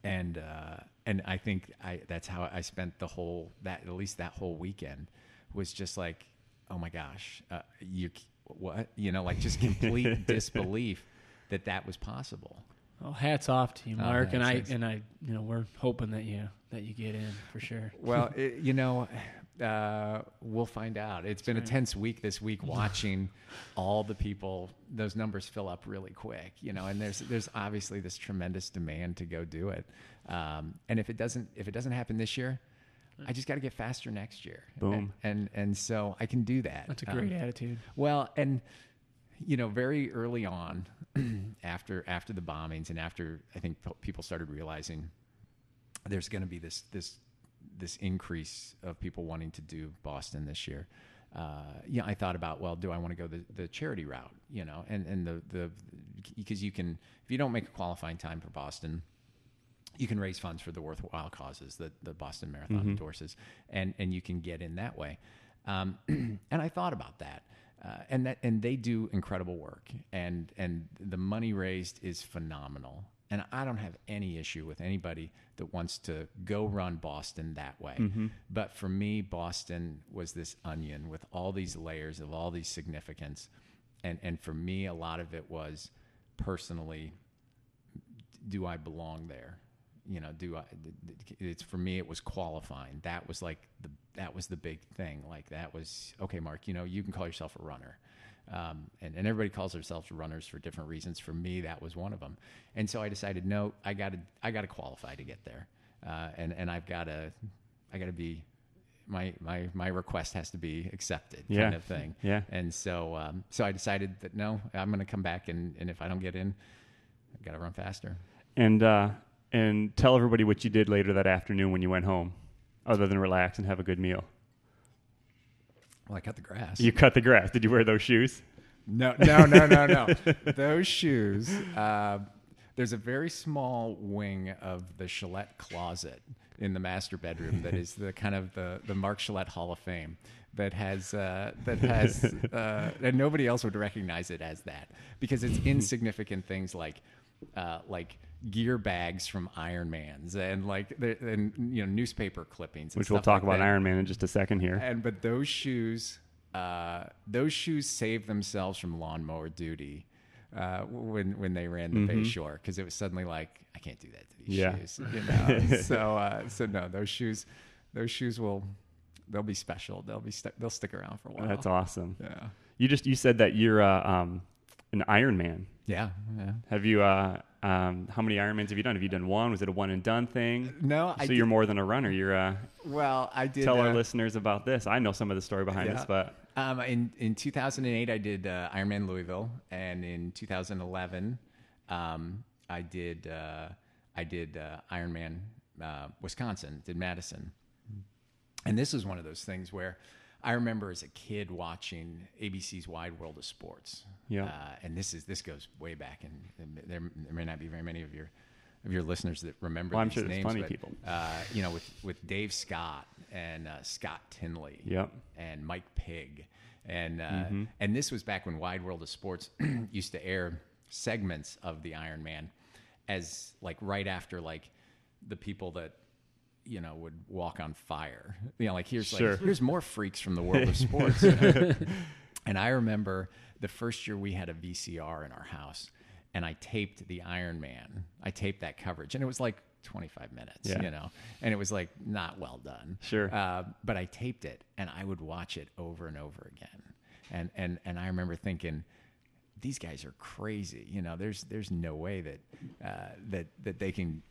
and uh, and I think I that's how I spent the whole that at least that whole weekend was just like, oh my gosh, uh, you what you know like just complete disbelief that that was possible. Well, hats off to you, Oh, Marc, and I thanks, thanks. and I, you know, we're hoping that you that you get in for sure. Well, it, you know, uh, we'll find out. It's been a tense week this week watching all the people. Those numbers fill up really quick, you know, and there's there's obviously this tremendous demand to go do it. Um, and if it doesn't if it doesn't happen this year, I just got to get faster next year. Boom. And and so I can do that. That's a Um, great attitude. well, and you know, very early on, after after the bombings, and after I think people started realizing there's going to be this this this increase of people wanting to do Boston this year. Uh, yeah, I thought about well, do I want to go the, the charity route? You know, and and the the because you can if you don't make a qualifying time for Boston, you can raise funds for the worthwhile causes that the Boston Marathon endorses, and and you can get in that way. Um, and I thought about that, uh, and that and they do incredible work, and and the money raised is phenomenal. And I don't have any issue with anybody that wants to go run Boston that way. But for me, Boston was this onion with all these layers of all these significance, and and for me, a lot of it was personally do I belong there? You know, do I? It's for me. It was qualifying. That was like the that was the big thing. Like that was okay, Marc. You know, you can call yourself a runner, um, and and everybody calls themselves runners for different reasons. For me, that was one of them. And so I decided, no, I got to I got to qualify to get there, uh, and and I've got to I got to be my my my request has to be accepted, Yeah. kind of thing. Yeah. And so um, so I decided that no, I'm going to come back, and and if I don't get in, I got to run faster. And uh, and tell everybody what you did later that afternoon when you went home, other than relax and have a good meal. Well, I cut the grass. You cut the grass. Did you wear those shoes? No, no, no, no, no. Those shoes. Uh, there's a very small wing of the Schollett closet in the master bedroom that is the kind of the, the Marc Schollett Hall of Fame that has uh, that has uh, and nobody else would recognize it as that because it's insignificant things like uh, like gear bags from Iron Man's and like the, and you know newspaper clippings, and Which we'll talk like about that. Iron Man in just a second here. And but those shoes, uh, those shoes saved themselves from lawnmower duty uh, when when they ran the Bay Shore because it was suddenly like I can't do that to these Yeah. shoes. You know? so uh, so no, those shoes, those shoes will they'll be special. They'll be stu- they'll stick around for a while. That's awesome. Yeah. You just you said that you're uh, um, an Iron Man. Yeah. Yeah. Have you? Uh, um, how many Ironmans have you done? Have you done one? Was it a one and done thing? No, I so did- you're more than a runner. You're. Uh, Well, I did. tell our uh, listeners about this. I know some of the story behind Yeah. this, but Um, in in 2008, I did uh, Ironman Louisville, and in 2011, um, I did uh, I did uh, Ironman uh, Wisconsin, did Madison, and this is one of those things where I remember as a kid watching ABC's Wide World of Sports. Yeah. uh, and this is this goes way back, and, and there, there may not be very many of your of your listeners that remember. Well, I'm these sure names, of but, people. Uh, you know, with with Dave Scott and uh, Scott Tinley Yep. and Mike Pigg, and uh, Mm-hmm. and this was back when Wide World of Sports used to air segments of the Iron Man as like right after like the people that you know would walk on fire. You know, like here's Sure. like here's more freaks from the world of sports. you know? and I remember the first year we had a VCR in our house, and I taped the Iron Man. I taped that coverage, and it was like 25 minutes, Yeah. you know, and it was like not well done. Sure. Uh, but I taped it, and I would watch it over and over again, and and and I remember thinking. These guys are crazy, you know. There's there's no way that uh, that that they can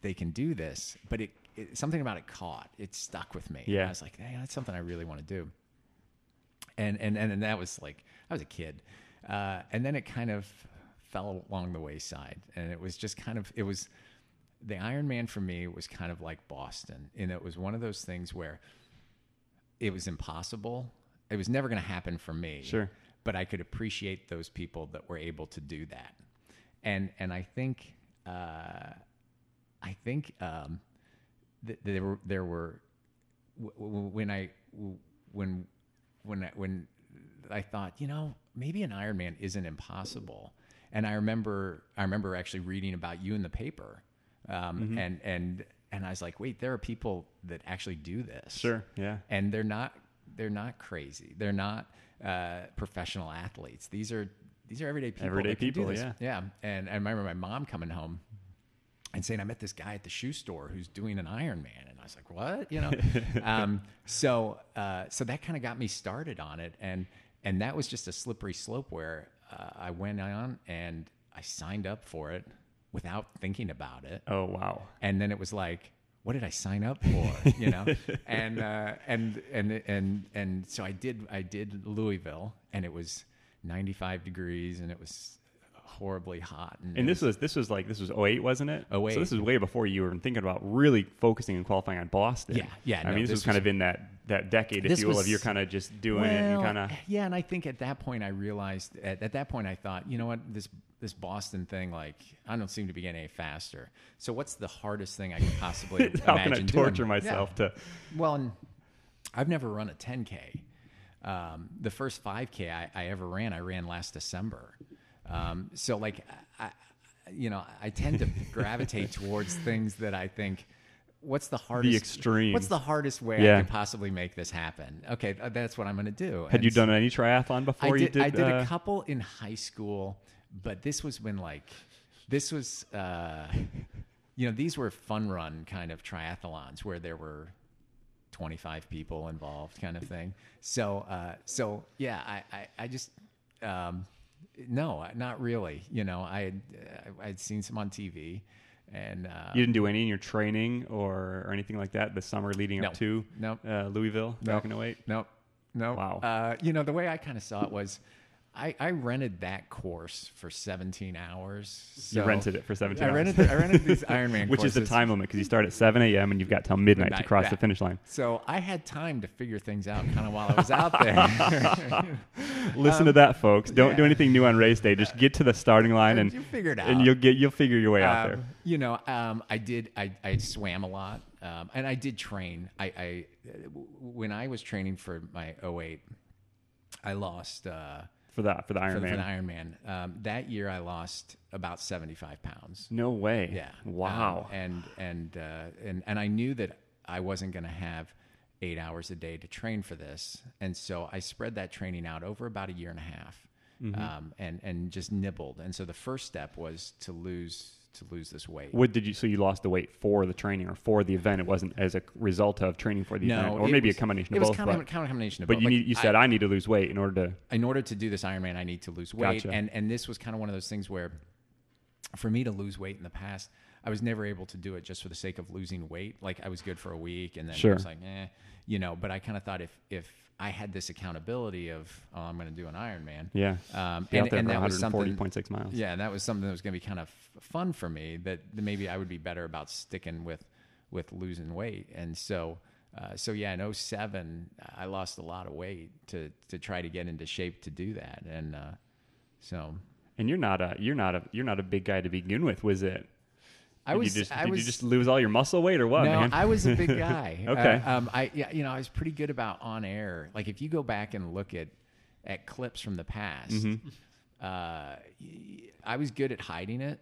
they can do this. But it, it something about it caught. It stuck with me. Yeah. I was like, hey, that's something I really want to do and and and, and that was like I was a kid, uh, and then it kind of fell along the wayside, and it was just kind of it was the Iron Man for me was kind of like Boston, and it was one of those things where it was impossible. It was never going to happen for me. Sure. but I could appreciate those people that were able to do that, and and I think uh, I think um, th- there were there were w- w- when I w- when when I, when I thought, you know, maybe an Ironman isn't impossible. And I remember I remember actually reading about you in the paper, um, and and and I was like, wait, there are people that actually do this. sure, yeah, and they're not they're not crazy. They're not uh, professional athletes. These are these are everyday people. Everyday that can do people, yeah. yeah. And I remember my mom coming home and saying, I met this guy at the shoe store who's doing an Ironman. And I was like, what? You know? um, so, uh, so that kind of got me started on it. And, and that was just a slippery slope where uh, I went on and I signed up for it without thinking about it. Oh wow, And then it was like, what did I sign up for? You know? and, uh, and, and, and, and so I did, I did Louisville and it was 95 degrees and it was horribly hot. and it this was this was like this was 08, wasn't it? 08. So this is way before you were thinking about really focusing and qualifying on Boston. Yeah, yeah, I no, mean, this, this was kind of in that that decade, if you will, was- of you're kind of just doing it and kind of. yeah, and I think at that point I realized at, at that point I thought, you know what, this this Boston thing, like I don't seem to be getting any faster. So what's the hardest thing I could possibly How imagine can I torture doing? myself Yeah. to? Well, and I've never run a 10K. Um, the first 5K I, I ever ran, I ran last December. Um, so, like, I, you know, I tend to gravitate towards things that I think, what's the hardest? extreme. What's the hardest way Yeah. I could possibly make this happen? Okay, that's what I'm going to do. Had And you so- done any triathlon before I you did, did? I did uh, a couple in high school, but this was when like this was uh, you know these were fun run kind of triathlons where there were 25 people involved kind of thing. So uh, so yeah, I I, I just um, no, not really. You know, I had uh, I'd seen some on TV. And uh, You didn't do any in your training or, or anything like that the summer leading No. up to Nope. uh, Louisville back in 08? Nope. No. Wow. Uh, you know, the way I kind of saw it was I, I rented that course for 17 hours. You rented it for 17 I hours. rented, I rented these Ironman Which is the time limit because you start at 7 a.m. and you've got till midnight, to cross yeah. the finish line. So I had time to figure things out kind of while I was out there. Listen to that, folks. Don't do Um, anything new on race day. Just get to the starting line and you figure it out. and you'll get you'll figure your way out there. Um, You know, um, I did. I, I swam a lot, um, and I did train. I, I when I was training for my 08, I lost uh, For that for the for, Man. for the Ironman. Um, that year, I lost about 75 pounds. No way. Yeah. Wow. Um, and and uh, and and I knew that I wasn't going to have eight hours a day to train for this, and so I spread that training out over about a year and a half, Mm-hmm. um, and and just nibbled. And so the first step was to lose to lose this weight. what did you? So you lost the weight for the training or for the event? It wasn't as a result of training for the event, or maybe was- a combination it of was both. Of, but, kind of a combination of but both. you Like, need, you said I, need to lose weight in order to. in order to do this Ironman, I need to lose weight. Gotcha. And and this was kind of one of those things where, for me to lose weight in the past, I was never able to do it just for the sake of losing weight. Like I was good for a week, and then Sure. it was like, eh, you know. But I kind of thought if if I had this accountability of, oh, I'm going to do an Ironman, Yeah. um, and, and that was something 140.6 miles. yeah, and that was something that was going to be kind of f- fun for me. That that maybe I would be better about sticking with with losing weight. And so, uh, so yeah, in 07, I lost a lot of weight to to try to get into shape to do that. And uh, so And you're not a you're not a you're not a big guy to begin with, was it? I Did was you just, I did was you just lose all your muscle weight or what, no, man? I was a big guy. Okay. Uh, um, I yeah, you know, I was pretty good about on air. Like if you go back and look at at clips from the past, Mm-hmm. uh, I was good at hiding it.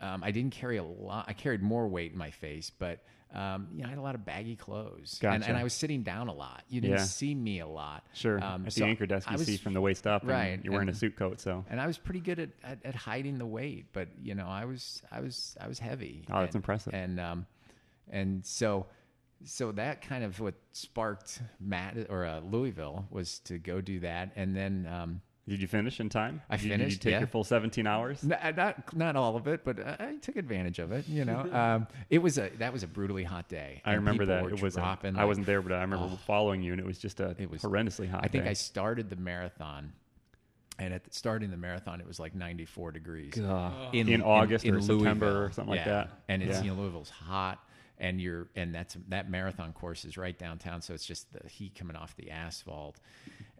Um, I didn't carry a lot. I carried more weight in my face, but um, you know, I had a lot of baggy clothes, and, Gotcha. and I was sitting down a lot. You didn't Yeah. see me a lot. sure. Um, At so the anchor desk, you was- see from the waist up, and right, you're wearing a suit coat, so and I was pretty good at, at, at hiding the weight, but you know, I was I was I was heavy. Oh, that's And- impressive. And um, and so so that kind of what sparked Matt or uh, Louisville was to go do that, and then um, did you finish in time? I Did you- Did you take yeah. your full 17 hours? n- uh, not not all of it, but I, I took advantage of it. You know, um, it was a that was a brutally hot day. I remember that it was. A, dropping. I wasn't there, but I remember oh. following you, and it was just a It was- horrendously hot. I think day. I started the marathon, and at the starting the marathon, it was like 94 degrees. in, August or September or Louisville. something like that. And it's Yeah. you know Louisville's hot, and you're and that's that marathon course is right downtown, so it's just the heat coming off the asphalt,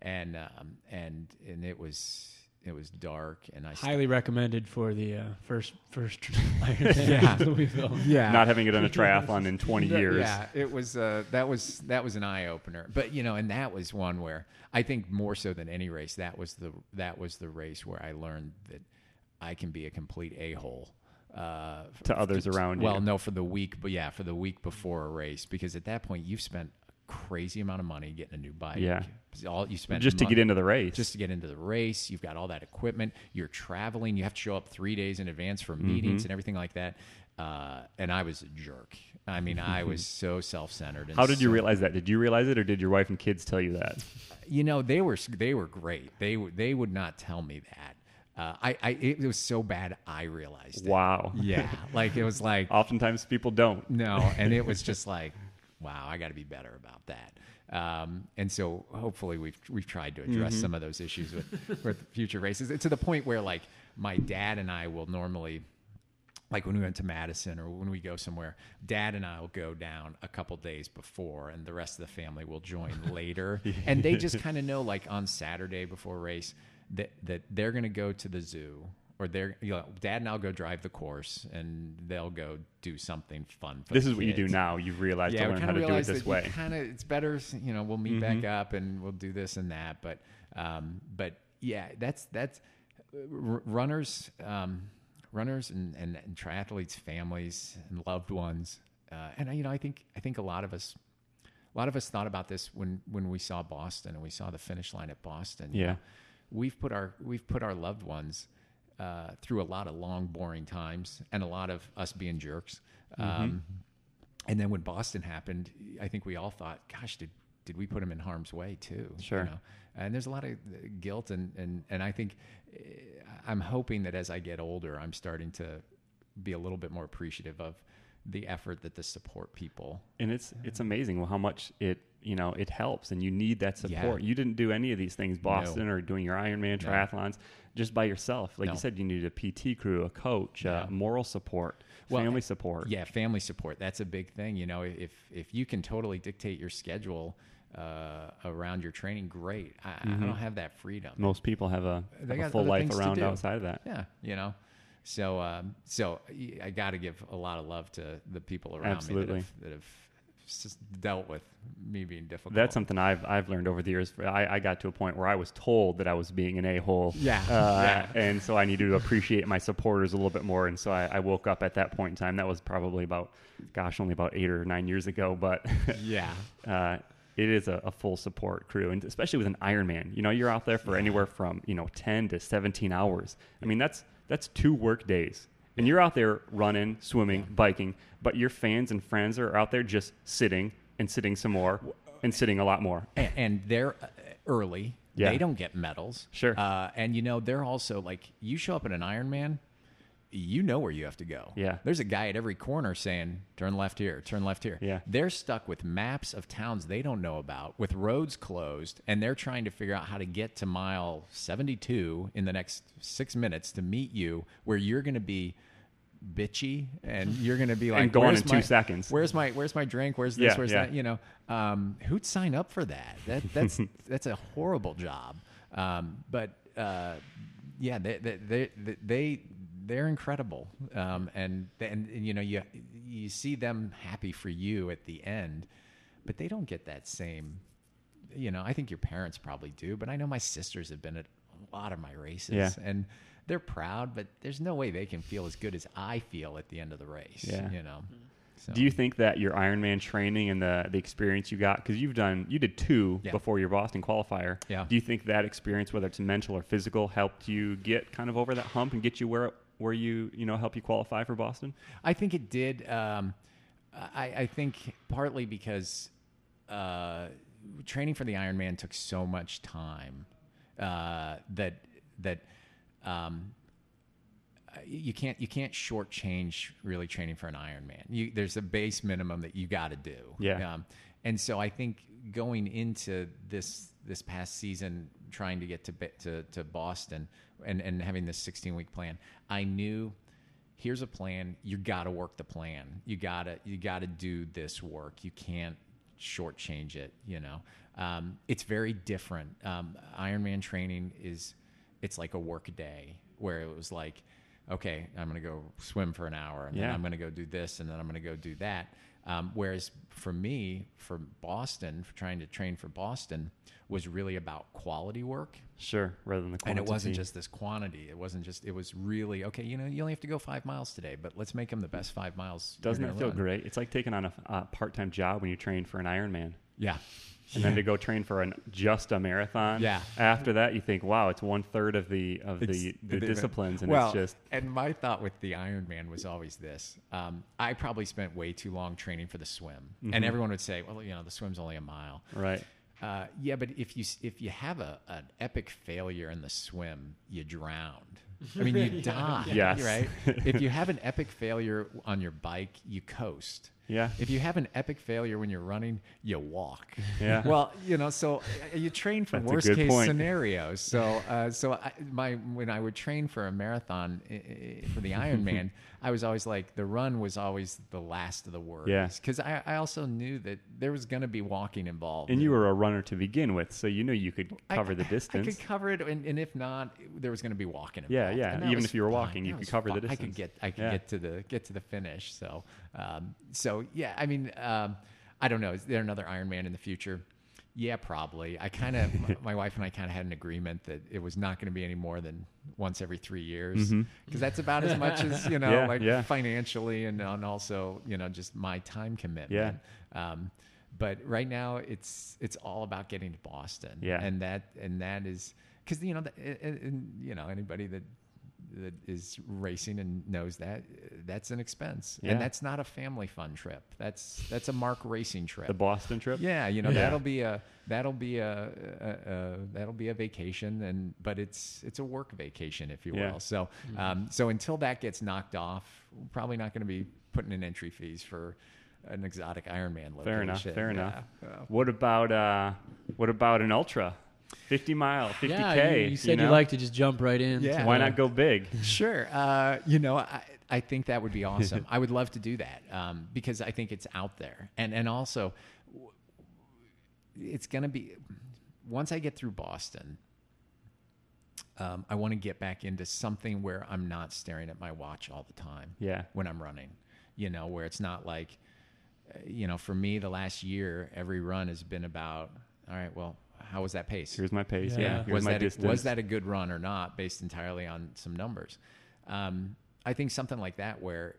and um, and and it was it was dark, and I Highly recommended for the uh, first first Yeah. Ironman Louisville. yeah not having done a triathlon in 20 That- years. Yeah, it was uh, that was that was an eye opener. But you know, and that was one where I think more so than any race, that was the that was the race where I learned that I can be a complete a hole. Uh, To others around you. Well, no, for the week, but yeah, for the week before a race, because at that point you've spent a crazy amount of money getting a new bike. Yeah. all you spent just to get into the race. just to get into the race. You've got all that equipment. You're traveling. You have to show up three days in advance for Mm-hmm. meetings and everything like that. Uh, and I was a jerk. I mean, I was so self-centered. How did you so- realize that? Did you realize it, or did your wife and kids tell you that? You know, they were they were great. They would they would not tell me that. Uh, I, I it was so bad. I realized. it. Wow. Yeah, like it was like Oftentimes people don't. no, and it was just like, wow, I got to be better about that. Um, and so hopefully we've we've tried to address some of those issues with with future races It's to the point where like my dad and I will normally like when we went to Madison or when we go somewhere, dad and I will go down a couple days before and the rest of the family will join later. And they just kind of know like on Saturday before race that, that they're going to go to the zoo or they're, you know, dad and I'll go drive the course and they'll go do something fun. For This is what you do now. You've realized to we learn how to do it this way. Kind of, it's better, you know, we'll meet back up and we'll do this and that. But, um, but yeah, that's that's r- runners, um, runners and, and, and triathletes, families and loved ones. Uh, and you know, I think I think a lot of us, a lot of us thought about this when when we saw Boston and we saw the finish line at Boston. you Yeah. know. we've put our we've put our loved ones uh, through a lot of long, boring times and a lot of us being jerks. Mm-hmm. Um, and then when Boston happened, I think we all thought, "Gosh, did did we put him in harm's way too?" You Sure. know? And there's a lot of guilt, and and and I think uh, I'm hoping that as I get older, I'm starting to be a little bit more appreciative of the effort that the support people. and it's it's amazing how much it you know it helps and you need that Yeah. support you didn't do any of these things boston or doing your ironman No. triathlons just by yourself like No. you said you need a pt crew a coach uh, moral support Well, family support Yeah, family support. That's a big thing. You know, if if you can totally dictate your schedule uh, around your training, great. I, I don't have that freedom. most people have a, have a full life around outside of that Yeah, you know. So, um, so I got to give a lot of love to the people around Absolutely. me that have, that have dealt with me being difficult. That's something I've I've learned over the years. I, I got to a point where I was told that I was being an a hole. Yeah. Uh, Yeah. And so I needed to appreciate my supporters a little bit more. And so I, I woke up at that point in time. That was probably about, gosh, only about eight or nine years ago. But yeah, uh, it is a, a full support crew, and especially with an Ironman. You know, you're out there for anywhere from you know 10 to 17 hours. I mean, that's that's two work days, and you're out there running, swimming, biking, but your fans and friends are out there just sitting and sitting some more and sitting a lot more. and, and they're uh, early. Yeah. They don't get medals. Sure. Uh, and you know, they're also like you show up at an Ironman, you know where you have to go. Yeah. There's a guy at every corner saying, "Turn left here, turn left here." Yeah. They're stuck with maps of towns they don't know about, with roads closed, and they're trying to figure out how to get to mile 72 in the next six minutes to meet you, where you're going to be bitchy and you're going to be like gone "Where's in two my- seconds." Where's my Where's my drink? Where's this? Yeah, where's yeah. that? You know, um, who'd sign up for that? That that's that's a horrible job. Um, but uh, yeah, they they they, they they're incredible, um, and, and and you know you you see them happy for you at the end, but they don't get that same. You know, I think your parents probably do, but I know my sisters have been at a lot of my races, Yeah. and they're proud, but there's no way they can feel as good as I feel at the end of the race. Yeah. you know. So, Do you think that your Ironman training and the the experience you got because you've done you did two Yeah. before your Boston qualifier? Yeah. Do you think that experience, whether it's mental or physical, helped you get kind of over that hump and get you where where you you know help you qualify for Boston? I think it did. Um, I, I think partly because uh, training for the Ironman took so much time uh, that that um, you can't you can't shortchange really training for an Ironman. You, there's a base minimum that you got to do. Yeah. Um, and so I think going into this this past season, trying to get to to, to Boston and and having this 16 week plan, I knew here's a plan. You got to work the plan. You gotta you gotta do this work. You can't shortchange it. You know, um, it's very different. Um, Ironman training is it's like a work day where it was like, okay, I'm gonna go swim for an hour, and then I'm gonna go do this, and then I'm gonna go do that. Um, whereas for me, for Boston, for trying to train for Boston, was really about quality work Sure, rather than the quantity. and it wasn't just this quantity. It wasn't just. It was really okay. You know, you only have to go five miles today, but let's make them the best five miles. Doesn't that feel run. great? It's like taking on a, a part-time job when you train for an Ironman, Yeah, and then to go train for an just a marathon. Yeah. After that, you think, wow, it's one third of the of the, It's- the disciplines, and well, it's just And my thought with the Ironman was always this: um, I probably spent way too long training for the swim, Mm-hmm. and everyone would say, "Well, you know, the swim's only a mile." right. Uh, yeah, but if you if you have a an epic failure in the swim, you drowned. I mean, you die. Yes. Right. if you have an epic failure on your bike, you coast. Yeah. If you have an epic failure when you're running, you walk. Yeah. Well, you know, so uh, you train for worst case point. scenarios. So, uh, so I, my when I would train for a marathon for the Ironman, I was always like the run was always the last of the worries. Yeah. Because I, I also knew that there was going to be walking involved. And you were a runner to begin with, so you knew you could I- cover the distance. I could cover it, and, and if not, there was going to be walking. Yeah, involved. yeah. That Even if you were walking, you That could cover the fine. I could distance. get, I could Yeah. get to the get to the finish. So, um, so yeah. I mean, um, I don't know. Is there another Ironman in the future? Yeah, probably. I kind of, my, my wife and I kind of had an agreement that it was not going to be any more than once every three years, because that's about as much as you know, Mm-hmm. Yeah, like yeah. financially and, and also you know just my time commitment. Um, but right now, it's it's all about getting to Boston. Yeah. and that and that is because you know the, and, and, you know anybody that that is racing and knows that that's an expense, Yeah. and that's not a family fun trip. That's that's a Marc racing trip. the Boston trip. Yeah, you know Yeah. that'll be a that'll be a, a, a that'll be a vacation, and but it's it's a work vacation, if you will. Yeah. So um, so until that gets knocked off, we're probably not going to be putting in entry fees for an exotic Ironman location. Fair enough. Fair enough. Yeah. Yeah. What about uh, what about an ultra? Fifty mile, fifty yeah, k. you, you said you, know? like to just jump right in. Yeah. Why not go big? Sure. Uh, you know, I, I think that would be awesome. I would love to do that um, because I think it's out there, and and also it's going to be once I get through Boston. Um, I want to get back into something where I'm not staring at my watch all the time. Yeah. When I'm running, you know, where it's not like, uh, you know, for me, the last year, every run has been about, all right, well, how was that pace? Here's my pace. Yeah. Yeah. Here's was my that a, was that a good run or not based entirely on some numbers um, i think something like that where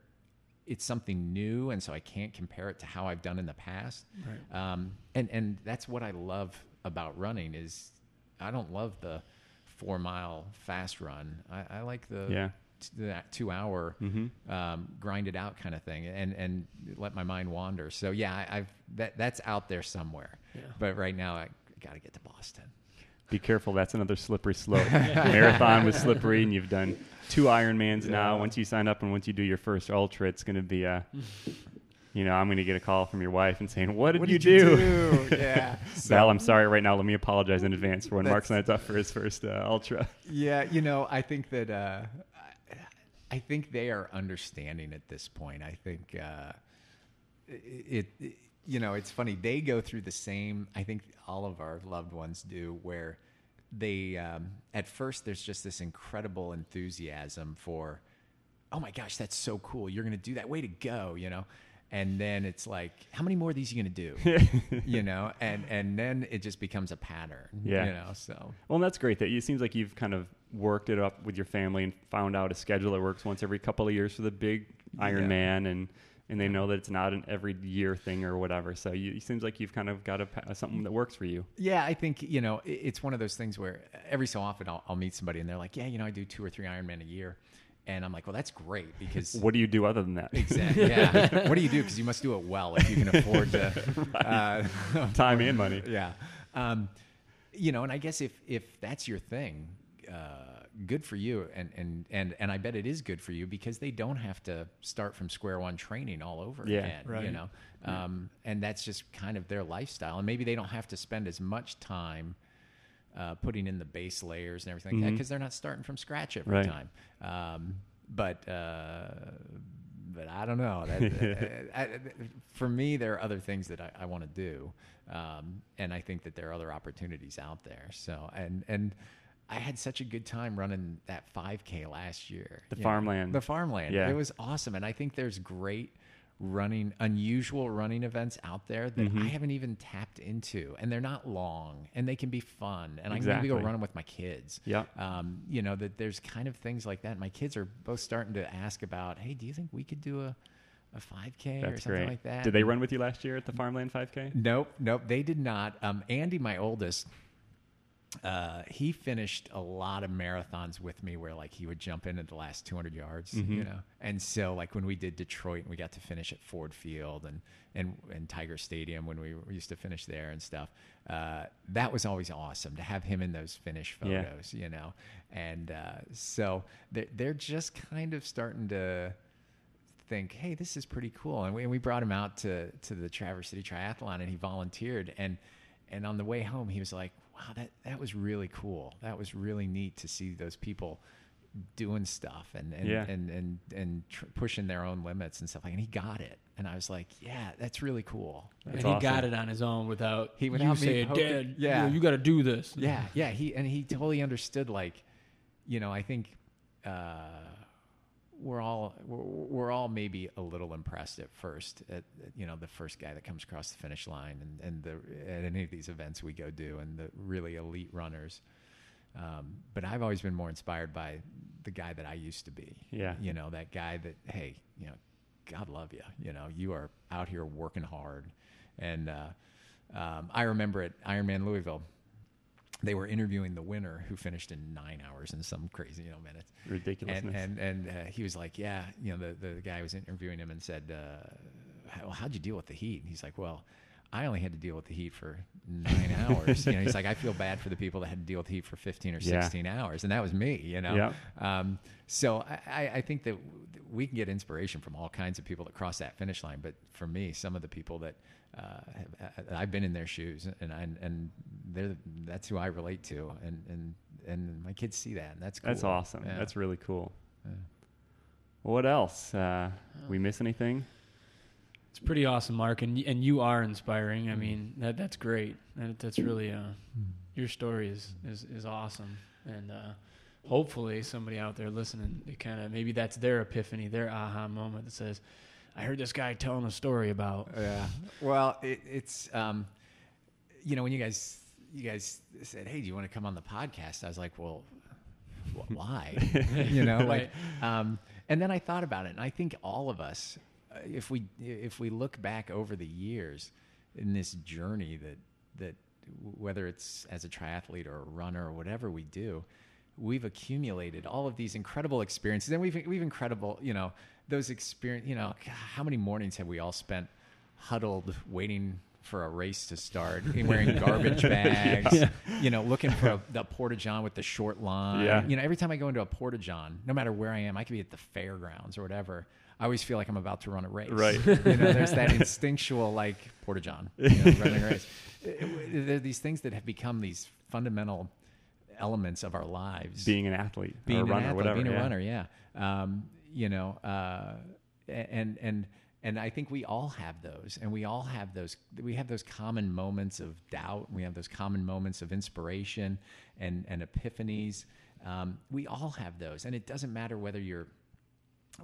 it's something new and so i can't compare it to how i've done in the past um, and and that's what i love about running is i don't love the four mile fast run i, I like the Yeah. t- that two hour Mm-hmm. um, grind it out kind of thing and and let my mind wander so yeah I, i've that that's out there somewhere Yeah. but right now i got to get to boston Be careful. That's another slippery slope. Marathon was slippery, and you've done two Ironmans now. Once you sign up and once you do your first ultra, it's going to be a. You know, I'm going to get a call from your wife and saying, "What did, What you, did you do?" do? Yeah. Val, I'm sorry right now. Let me apologize in advance for when Marc signs up for his first uh, ultra. Yeah, you know, I think that uh, I, I think they are understanding at this point. I think uh, it, it, you know, it's funny. They go through the same. I think all of our loved ones do, where they um, at first there's just this incredible enthusiasm for, oh my gosh, that's so cool. You're going to do that. Way to go, you know. And then it's like, how many more of these are you going to do? you know, and and then it just becomes a pattern. Yeah. You know, so Well, and that's great. That it seems like you've kind of worked it up with your family and found out a schedule that works once every couple of years for the big Iron Yeah. Man, and and they know that it's not an every year thing or whatever. So you, it seems like you've kind of got a, something that works for you. Yeah, I think you know it's one of those things where every so often I'll, I'll meet somebody and they're like, "Yeah, you know, I do two or three Ironman a year," and I'm like, "Well, that's great because What do you do other than that? exactly, yeah. what do you do? Because you must do it well if you can afford to uh, Time and money. yeah, um, you know, and I guess if if that's your thing, uh, good for you, and and and and I bet it is good for you because they don't have to start from square one training all over Yeah. again. You Right. know, um, and that's just kind of their lifestyle, and maybe they don't have to spend as much time. Uh, putting in the base layers and everything like that because they're not starting from scratch every Right. time. Um, but uh, but I don't know. That, I, I- for me, there are other things that I, I want to do, um, and I think that there are other opportunities out there. So and and I had such a good time running that 5K last year. The you know, farmland. the farmland. Yeah. it was awesome, and I think there's great running unusual running events out there that Mhm. I haven't even tapped into and they're not long and they can be fun and I can Exactly. go run them with my kids Yeah. um, you know that there's kind of things like that. My kids are both starting to ask about, hey, do you think we could do a a 5K or something great. like that? Did they run with you last year at the Farmland 5K? Nope, nope, they did not. Um, Andy, my oldest, uh, he finished a lot of marathons with me where like he would jump in at the last 200 yards, you Mhm. know. And so like when we did Detroit and we got to finish at Ford Field and and and Tiger Stadium when we used to finish there and stuff, uh, that was always awesome to have him in those finish Yeah. photos, you know. And uh, so they're, they're just kind of starting to think, hey, this is pretty cool. And we, and we brought him out to to the Traverse City Triathlon, and he volunteered. And and on the way home, he was like, wow, that that was really cool. That was really neat to see those people doing stuff and and Yeah. and and, and tr- pushing their own limits and stuff like. And he got it. And I was like, yeah, that's really cool. and That's he awesome. got it on his own without He- you without me saying, "Dad, yeah. you, got to do this." yeah yeah he and he totally understood like you know i think uh we're all we're, we're all maybe a little impressed at first at at, you know the first guy that comes across the finish line and and the at any of these events we go do and the really elite runners um, but I've always been more inspired by the guy that I used to be. Yeah. You know, that guy that, hey, you know, God love you. You know, you are out here working hard. And uh, um, I remember at Ironman Louisville, they were interviewing the winner who finished in nine hours and some crazy, you know, minutes. Ridiculousness. And and, and uh, he was like, yeah, you know, the, the guy was interviewing him and said, uh, how, how'd you deal with the heat? And he's like, well, I only had to deal with the heat for nine hours. You know, he's like, I feel bad for the people that had to deal with heat for 15 or Yeah. 16 hours. And that was me, you know? Yeah. Um, so I- I think that we can get inspiration from all kinds of people that cross that finish line. But for me, some of the people that uh, have, I've been in their shoes, and I, and they're that's who I relate to, and and and my kids see that, and that's cool. That's awesome. Yeah. That's really cool. Yeah. What else? Uh, we miss anything? It's pretty awesome, Marc, and and you are inspiring. I mean, that that's great. That, that's really uh, your story is is is awesome, and uh, hopefully somebody out there listening, they kind of maybe that's their epiphany, their aha moment that says, "I heard this guy telling a story about." Yeah. Well, it, it's um, you know, when you guys you guys said, "Hey, do you want to come on the podcast?" I was like, "Well, wh- why?" you know, like, um, and then I thought about it, and I think all of us, uh, if we if we look back over the years in this journey that that whether it's as a triathlete or a runner or whatever we do, we've accumulated all of these incredible experiences, and we've we've incredible, you know, those experience. You know, how many mornings have we all spent huddled waiting for a race to start, and wearing garbage bags, you know, looking for a, the porta john with the short line. Yeah. You know, every time I go into a porta john, no matter where I am, I could be at the fairgrounds or whatever. I always feel like I'm about to run a race. Right. you know, there's that instinctual like porta john, you know, running a race. It- it- There are these things that have become these fundamental elements of our lives Being an athlete, being or a runner, an athlete, whatever. being a yeah. runner, yeah. Um, you know, uh, and and and I think we all have those, and we all have those. We have those common moments of doubt. We have those common moments of inspiration and and epiphanies. Um, we all have those, and it doesn't matter whether you're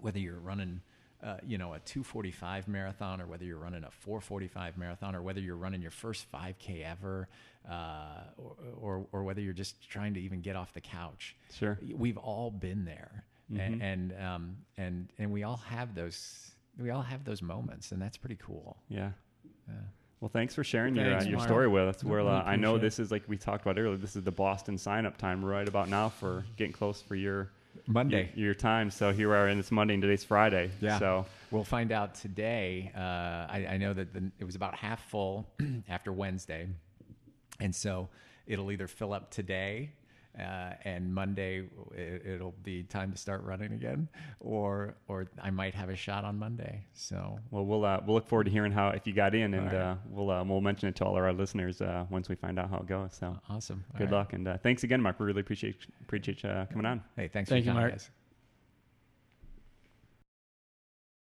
whether you're running. Uh, you know, a 245 marathon, or whether you're running a 445 marathon, or whether you're running your first 5K ever, uh, or, or, or whether you're just trying to even get off the couch Sure. we've all been there Mhm. and and, um, and and we all have those we all have those moments and that's pretty cool Yeah. Yeah. Well, thanks for sharing your uh, your story with us. Well, uh, I know this is like we talked about earlier. This is the Boston sign up time right about now for getting close for your monday your, your time. So here we are, and it's Monday, and today's Friday. Yeah. So we'll find out today uh, I, I know that the, it was about half full after wednesday and so it'll either fill up today uh, and Monday it, it'll be time to start running again, or or I might have a shot on Monday. So well, we'll uh, we'll look forward to hearing how if you got in, and All right. uh, we'll uh, we'll mention it to all of our listeners uh, once we find out how it goes. So awesome. All good right. luck, and uh, thanks again, Marc. We really appreciate appreciate uh, coming on. Hey, thanks Thank for you, your time, Marc. guys.